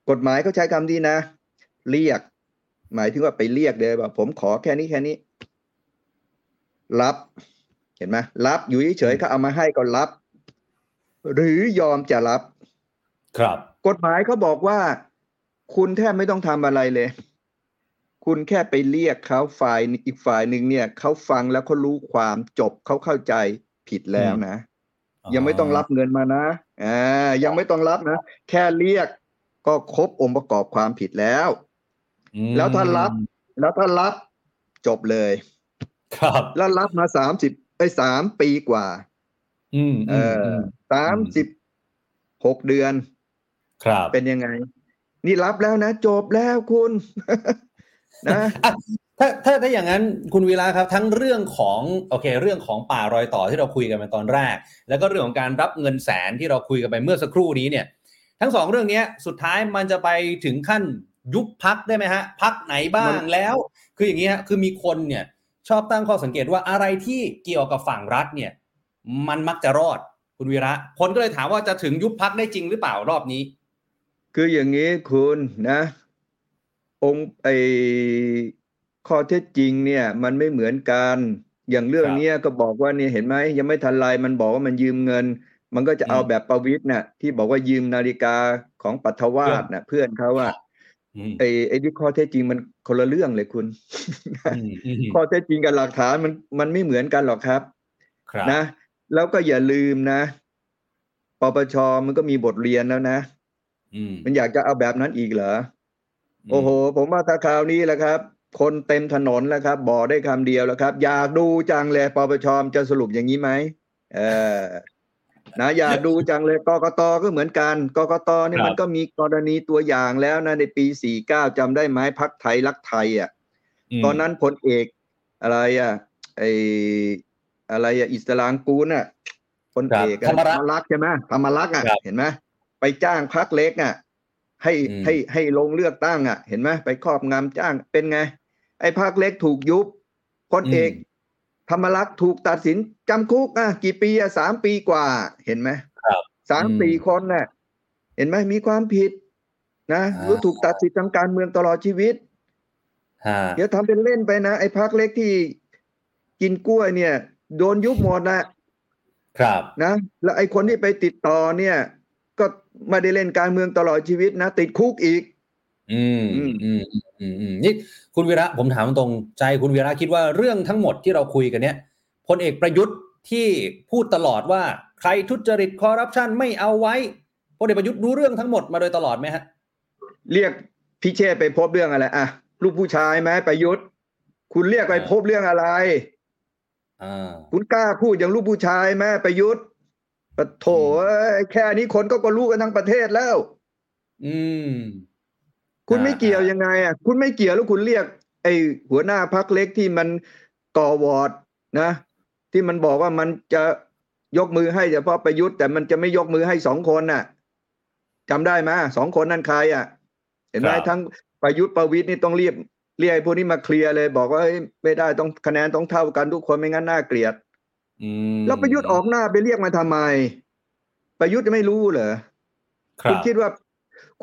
กฎหมายเขาใช้คำนี้นะ เรียก หมายถึงว่าไปเรียกเลยว่าผมขอแค่นี้แค่นี้ รับ เห็นไหมรับอยู่เฉยๆเขาเอามาให้ก็รับ หรือยอมจะรับ ครับ กฎหมายเขาบอกว่า คุณแทบไม่ต้องทำอะไรเลย คุณแค่ไปเรียกเขาฝ่ายอีกฝ่ายหนึ่งเนี่ยเขาฟังแล้วเขารู้ความจบเขาเข้าใจผิดแล้วนะ ยังไม่ต้องรับเงินมานะอ่ายังไม่ต้องรับนะ แค่เรียกก็ครบองค์ประกอบความผิดแล้วอืมแล้วถ้ารับ แล้วถ้ารับจบเลย ครับ แล้วรับมาสามสิบไปสามปีกว่า อืมเอมอมสามสิบหกเดือน ครับเป็นยังไง นี่รับแล้วนะ จบแล้วคุณนะอะถ้าถ้าถ้าอย่างนั้นคุณวีระครับทั้งเรื่องของโอเค เรื่องของป่ารอยต่อที่เราคุยกันไปตอนแรก แล้วก็เรื่องของการรับเงินแสนที่เราคุยกันไปเมื่อสักครู่นี้เนี่ย ทั้งสองเรื่องเนี้ยสุดท้ายมันจะไปถึงขั้นยุบพักได้ไหมฮะพักไหนบ้างแล้ว คืออย่างนี้ฮะคือมีคนเนี่ย ชอบตั้งข้อสังเกตว่าอะไรที่เกี่ยวกับฝั่งรัฐเนี่ย มันมักจะรอด คุณวีระคนก็เลยถามว่าจะถึงยุบพักได้จริงหรือเปล่ารอบนี้ คืออย่างนี้คุณนะ องค์ไอข้อเท็จจริงเนี่ย มันไม่เหมือนกัน อย่างเรื่องครับเนี้ยก็บอกว่าเนี่ยเห็นไหมยังไม่ทันไรมันบอกว่ามันยืมเงิน มันก็จะเอาอืมแบบประวิตรน่ะที่บอกว่ายืมนาฬิกาของปัทวาสน่ะ เพื่อนเขาว่าอืมไอไอ้ที่ข้อเท็จจริงมันคนละเรื่องเลยคุณอืมอืมข้อเท็จจริงกับหลักฐานมันมันไม่เหมือนกันหรอกครับครับนะ แล้วก็อย่าลืมนะปปชมันก็มีบทเรียนแล้วนะอืมมันอยากจะเอาแบบนั้นอีกเหรอโอ้โห ผมว่าถ้าคราวนี้แหละครับ คนเต็มถนนแล้วครับบอกได้คำเดียวแล้วครับ อยากดูจังเลยปปชจะสรุปอย่างนี้ไหมเออนะอยากดูจังเลยกกตก็เหมือนกันกกตเนี่ยครับมันก็มีกรณีตัวอย่างแล้วนะในปีสี่เก้าจำได้ไหมพักไทยรักไทยอะมตอนนั้นพลเอกอะไรอะไอ อะไรอะอิสลามกูลอะพลเอกครับธรรมรักษ์รักษ์ใช่ไหมธรรมรักษ์อะครับเห็นไหมไปจ้างพักเล็กอะ ให้อืมให้ให้ลงเลือกตั้งอะ เห็นไหมไปครอบงำจ้างเป็นไง ไอ้พักเล็กถูกยุบพลเอกธรรมรักษ์ถูกตัดสินจำคุกอะกี่ปีอะสามปีกว่า เห็นไหมครับสามอืมสี่คนน่ะ เห็นไหมมีความผิด นะอ่าหรือถูกตัดสิทธิทางการเมืองตลอดชีวิตฮะเดี๋ยวทำเป็นเล่นไปนะไอ้พักเล็กที่กินกล้วยเนี่ย โดนยุบหมดนะครับนะ แล้วไอ้คนที่ไปติดต่อเนี่ย ก็ไม่ได้เล่นการเมืองตลอดชีวิตนะติดคุกอีก อืมอือืมมอืมอืมอืมนี่คุณวีระผมถามตรงใจคุณวีระคิดว่าเรื่องทั้งหมดที่เราคุยกันเนี้ยพลเอกประยุทธ์ที่พูดตลอดว่าใครทุจริตคอร์รัปชันไม่เอาไว้พลเอกประยุทธ์รู้เรื่องทั้งหมดมาโดยตลอดไหมฮะ เรียกพิเชษไปพบเรื่องอะไรอะลูกผู้ชายไหมประยุทธ์ คุณเรียกไปอ่าพบเรื่องอะไรอ่า คุณกล้าพูดอย่างลูกผู้ชายไหมประยุทธ์ปะโถเอ้ยแค่นี้คนก็ก็รู้กันทั้งประเทศแล้ว อืม คุณไม่อ่าเกี่ยวยังไงอะ คุณไม่เกี่ยวแล้วคุณเรียก ไอ้หัวหน้าพักเล็กที่มันก่อวอร์ดนะ ที่มันบอกว่ามันจะยกมือให้เฉพาะประยุทธ์แต่มันจะไม่ยกมือให้สองคนน่ะจำได้ไหมสองคนนั่นใครอะ เห็นไหมครับทั้งประยุทธ์ประวิทย์นี่ต้องเรียก เรียกไอ้พวกนี้มาเคลียร์เลย บอกว่าเฮ้ยไม่ได้ต้องคะแนนต้องเท่ากันทุกคนไม่งั้นน่าเกลียดอืมแล้วประยุทธ์ออกหน้าไปเรียกมาทำไม ประยุทธ์ไม่รู้เหรอครัคุบณคิดว่า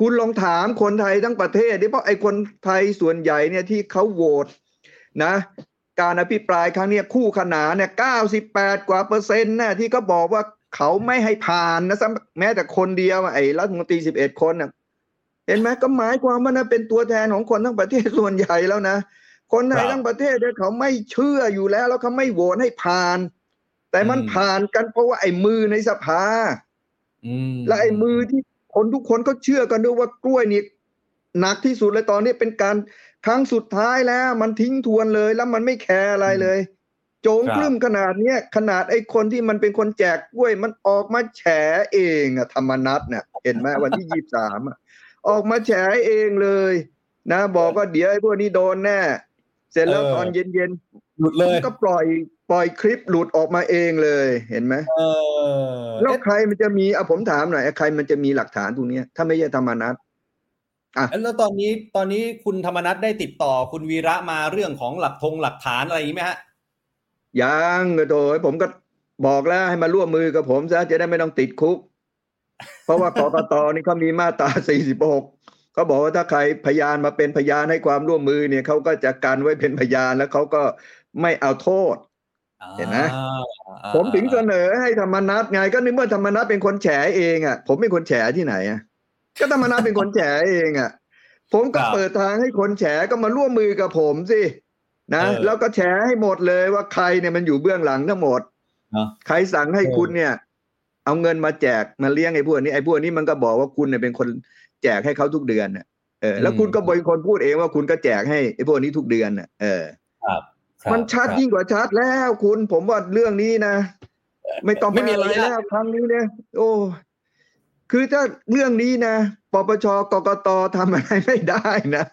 คุณลองถามคนไทยทั้งประเทศดิเพราะไอ้คนไทยส่วนใหญ่เนี่ยที่เขาโหวตนะ การอภิปรายครั้งเนี้ยคู่ขนานเนี่ยเก้าสิบแปดกว่าเปอร์เซ็นต์นะที่เขาบอกว่าเขาไม่ให้ผ่านนะซ้ำแม้แต่คนเดียวอะไอ้รัฐมนตรีสิบเอ็ดคนน่ะ เห็นไหมก็หมายความว่านะเป็นตัวแทนของคนทั้งประเทศส่วนใหญ่แล้วนะคนไทยครับทั้งประเทศเนี่ยเขาไม่เชื่ออยู่แล้ว แล้วเขาไม่โหวตให้ผ่าน แต่มันอืมผ่านกันเพราะว่าไอ้มือในสภาอืมและไอ้มือที่คนทุกคนก็เชื่อกันด้วยว่ากล้วยนี่หนักที่สุดเลยตอนนี้เป็นการครั้งสุดท้ายแล้ว มันทิ้งทวนเลย แล้วมันไม่แคร์อะไรเลย โจงครึ่มขนาดเนี้ยขนาดไอ้คนที่มันเป็นคนแจกกล้วย มันออกมาแฉเองอะธรรมนัตเนี่ยเห็นไหมวันที่ยี่สาม ออกมาแฉเองเลยนะ บอกว่าเดี๋ยวไอ้พวกนี้โดนแน่ เสร็จแล้วเออตอนเย็นหลุดเลยๆก็ปล่อยปล่อยคลิปหลุดออกมาเองเลยเห็นไหมเออแล้วเอ๊ะใครมันจะมีอะผมถามหน่อยใครมันจะมีหลักฐานตรงเนี้ยถ้าไม่ใช่ธรรมนัตแล้วตอนนี้ตอนนี้คุณธรรมนัฐได้ติดต่อคุณวีระมาเรื่องของหลักธงหลักฐานอะไรอย่างนี้ไหมฮะยังโดยผมก็บอกแล้วให้มาร่วมมือกับผมซะจะได้ไม่ต้องติดคุก เพราะว่ากกตนี่เขามีมาตรา46เขาบอกว่าถ้าใครพยานมาเป็นพยานให้ความร่วมมือเนี่ยเขาก็จะกันไว้เป็นพยานแล้วเขาก็ไม่เอาโทษเห็นไหมอ่าผมถึงเสนอให้ธรรมนัตไงก็นึกว่าธรรมนัตเป็นคนแฉเองอะ ผมเป็นคนแฉที่ไหนอะก็ธรรมนัตเป็นคนแฉเองอะ ผมก็เปิดทางให้คนแฉก็มาร่วมมือกับผมสินะแล้วก็แฉให้หมดเลยว่าใครเนี่ยมันอยู่เบื้องหลังทั้งหมดเนอะใครสั่งให้คุณเนี่ย เอาเงินมาแจกมาเลี้ยงไอ้พวกนี้ไอ้พวกนี้มันก็บอกว่าคุณเนี่ยเป็นคนแจกให้เขาทุกเดือนน่ะเออ แล้วคุณก็เป็นคนพูดเองว่าคุณก็แจกให้ไอ้พวกนี้ทุกเดือนน่ะเออครับครับมันชัดครับยิ่งกว่าชัดแล้วคุณผมว่าเรื่องนี้นะไม่ต้องไม่มีอะไรอะไรยากแล้วครั้งนี้เนี่ยโอ้คือถ้าเรื่องนี้นะปปชกกตทำอะไรไม่ได้นะ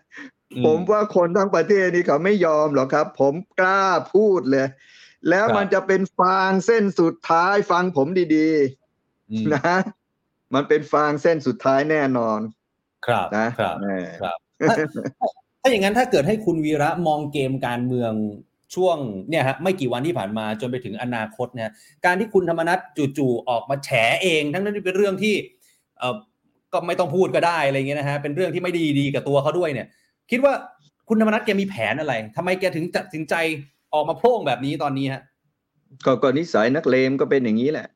อืผมว่าคนทั้งประเทศนี่เขาไม่ยอมหรอกครับ ผมกล้าพูดเลย แล้วครับมันจะเป็นฟางเส้นสุดท้ายฟังผมดีอืมๆนะ มันเป็นฟางเส้นสุดท้ายแน่นอน ครับนะครับเออครับถ้าถ้าอย่างนั้นถ้าเกิดให้คุณวีระมองเกมการเมืองช่วงเนี่ยฮะไม่กี่วันที่ผ่านมาจนไปถึงอนาคตเนี่ยการที่คุณธรรมนัฐจู่ๆออกมาแฉเอง ทั้งนั้นที่เป็นเรื่องที่เออก็ไม่ต้องพูดก็ได้อะไรเงี้ยนะฮะเป็นเรื่องที่ไม่ดีดีกับตัวเขาด้วยเนี่ย คิดว่าคุณธรรมนัฐแกมีแผนอะไรทำไมแกถึงตัดสินใจ ออกมาโพร่งแบบนี้ตอนนี้ฮะก็ก็นิสัยนักเลมก็เป็นอย่างนี้แหละ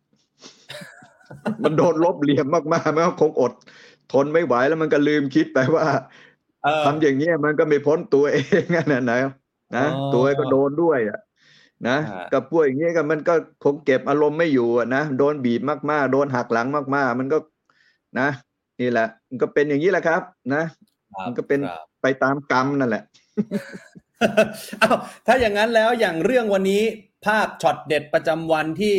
มันโดนลบเหลี่ยมมากๆมันก็คงอด ทนไม่ไหวแล้วมันก็ลืมคิดไปว่าเออทำอย่างเงี้ยมันก็ไม่พ้นตัวเองอะนะนะนะอ๋อตัวก็โดนด้วยอะนะฮะกับพวกอย่างเงี้ยก็มันก็คงเก็บอารมณ์ไม่อยู่อะนะโดนบีบมากๆ โดนหักหลังมากๆ มันก็นะ นี่แหละ มันก็เป็นอย่างนี้แหละครับ นะครับมันก็เป็นครับไปตามกรรมนั่นแหละ อ้าถ้าอย่างนั้นแล้วอย่างเรื่องวันนี้ภาพช็อตเด็ดประจำวันที่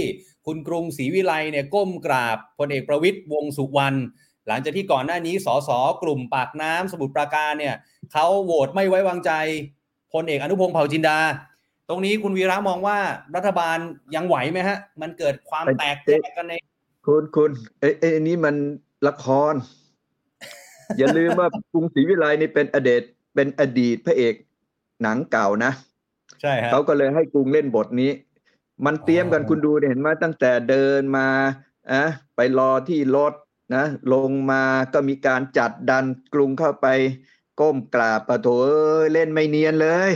คุณกรุงศรีวิไลเนี่ยก้มกราบพลเอกประวิตยวงสุวรรณหลังจากที่ก่อนหน้านี้สสกลุ่มปากน้ำสมุทรปราการเนี่ยเขาโหวตไม่ไว้วางใจพลเอกอนุพงศ์เผ่าจินดา ตรงนี้คุณวีระมองว่ารัฐบาลยังไหวไหมฮะ มันเกิดความแตกแยกกันในคุณคุณเอ้ยเอ้นนี้มันละคร อย่าลืมว่ากรุงศรีวิไลนี่เป็นอดีตเป็นอดีตพระเอก หนังเก่านะ ใช่ฮะเขาก็เลยให้กรุงเล่นบทนี้ มันเตรียมกันอ๋อคุณดูเนี่ยเห็นไหมตั้งแต่เดินมาอะไปรอที่รถนะลงมาก็มีการจัดดันกรุงเข้าไป ก้มกราบปะโถเอ้ยเล่นไม่เนียนเลย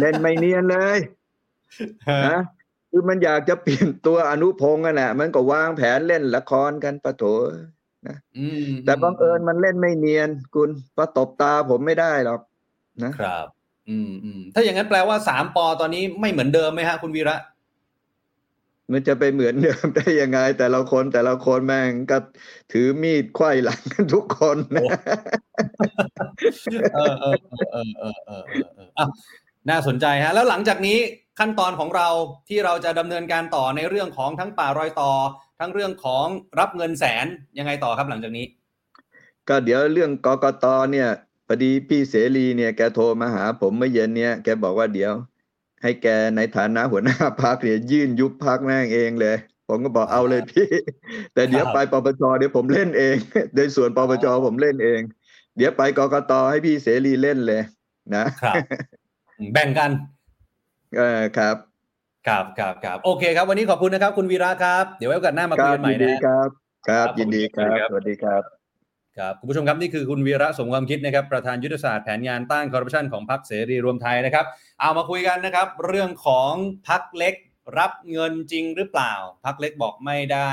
เล่นไม่เนียนเลยนะคือมันอยากจะเปลี่ยนตัวอนุพงษ์กันแหละมันก็วางแผนเล่นละครกันปะโถอืมแต่บังเอิญมันเล่นไม่เนียน คุณเพราะตบตาผมไม่ได้หรอก นะครับ อืมอืมถ้าอย่างนั้นแปลว่าสามปอตอนนี้ไม่เหมือนเดิมไหมฮะคุณวีระ มันจะไปเหมือนเดิมได้ยังไง แต่ละคนแต่ละคนแม่งก็ถือมีดไขว้หลังกันทุกคนนะเออเออเออเออเออเออเอออะน่าสนใจฮะ แล้วหลังจากนี้ขั้นตอนของเราที่เราจะดำเนินการต่อในเรื่องของทั้งป่ารอยต่อ ทั้งเรื่องของรับเงินแสนยังไงต่อครับหลังจากนี้ ก็เดี๋ยวเรื่องกกตเนี่ย พอดีพี่เสรีเนี่ยแกโทรมาหา ผมเมื่อเย็นเนี่ยแกบอกว่าเดี๋ยว ให้แกในฐานะหัวหน้าพักเนี่ยยื่นยุบพักแม่งเองเลย ผมก็บอกเอาเลยพี่ แต่เดี๋ยวครับไปปปชเดี๋ยวผมเล่นเองในส่วนปปชผมเล่นเอง เดี๋ยวไปกกตให้พี่เสรีเล่นเลยนะครับแบ่งกัน เออครับครับครับครับโอเคครับ วันนี้ขอบคุณนะครับ คุณวีระครับ เดี๋ยวไว้โอกาสหน้ามาคคุยรับกันใหม่ยินนะดีฮะครับครับ ครับยินดีครัขอบคุณครับบสวัสดีครับ ครับคุณผู้ชมครับนี่คือคุณวีระสมความคิดนะครับประธานยุทธศาสตร์แผนงานต้านคอร์รัปชันของพรรคเสรีรวมไทยนะครับ เอามาคุยกันนะครับ เรื่องของพรรคเล็กรับเงินจริงหรือเปล่าพรรคเล็กบอกไม่ได้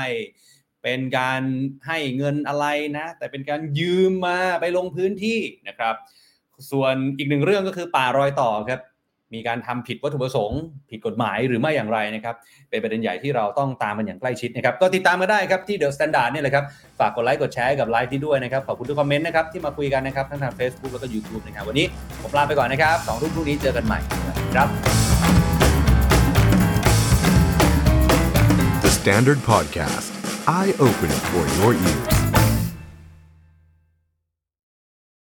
เป็นการให้เงินอะไรนะ แต่เป็นการยืมมาไปลงพื้นที่นะครับ ส่วนอีกหนึ่งเรื่องก็คือป่ารอยต่อครับ มีการทำผิดวัตถุประสงค์ ผิดกฎหมายหรือไม่อย่างไรนะครับ เป็นประเด็นใหญ่ที่เราต้องตามมันอย่างใกล้ชิดนะครับ ก็ติดตามมาได้ครับที่ THE STANDARD นี่แหละครับ ฝากกดไลค์กดแชร์กับไลฟ์นี้ด้วยนะครับ ขอบคุณทุกคอมเมนต์นะครับที่มาคุยกันนะครับ ทั้งทาง Facebook แล้วก็ YouTube นะครับ วันนี้ผมลาไปก่อนนะครับสองทุ่มพรุ่งนี้เจอกันใหม่ครับ The Standard Podcast, eye Open for your ears.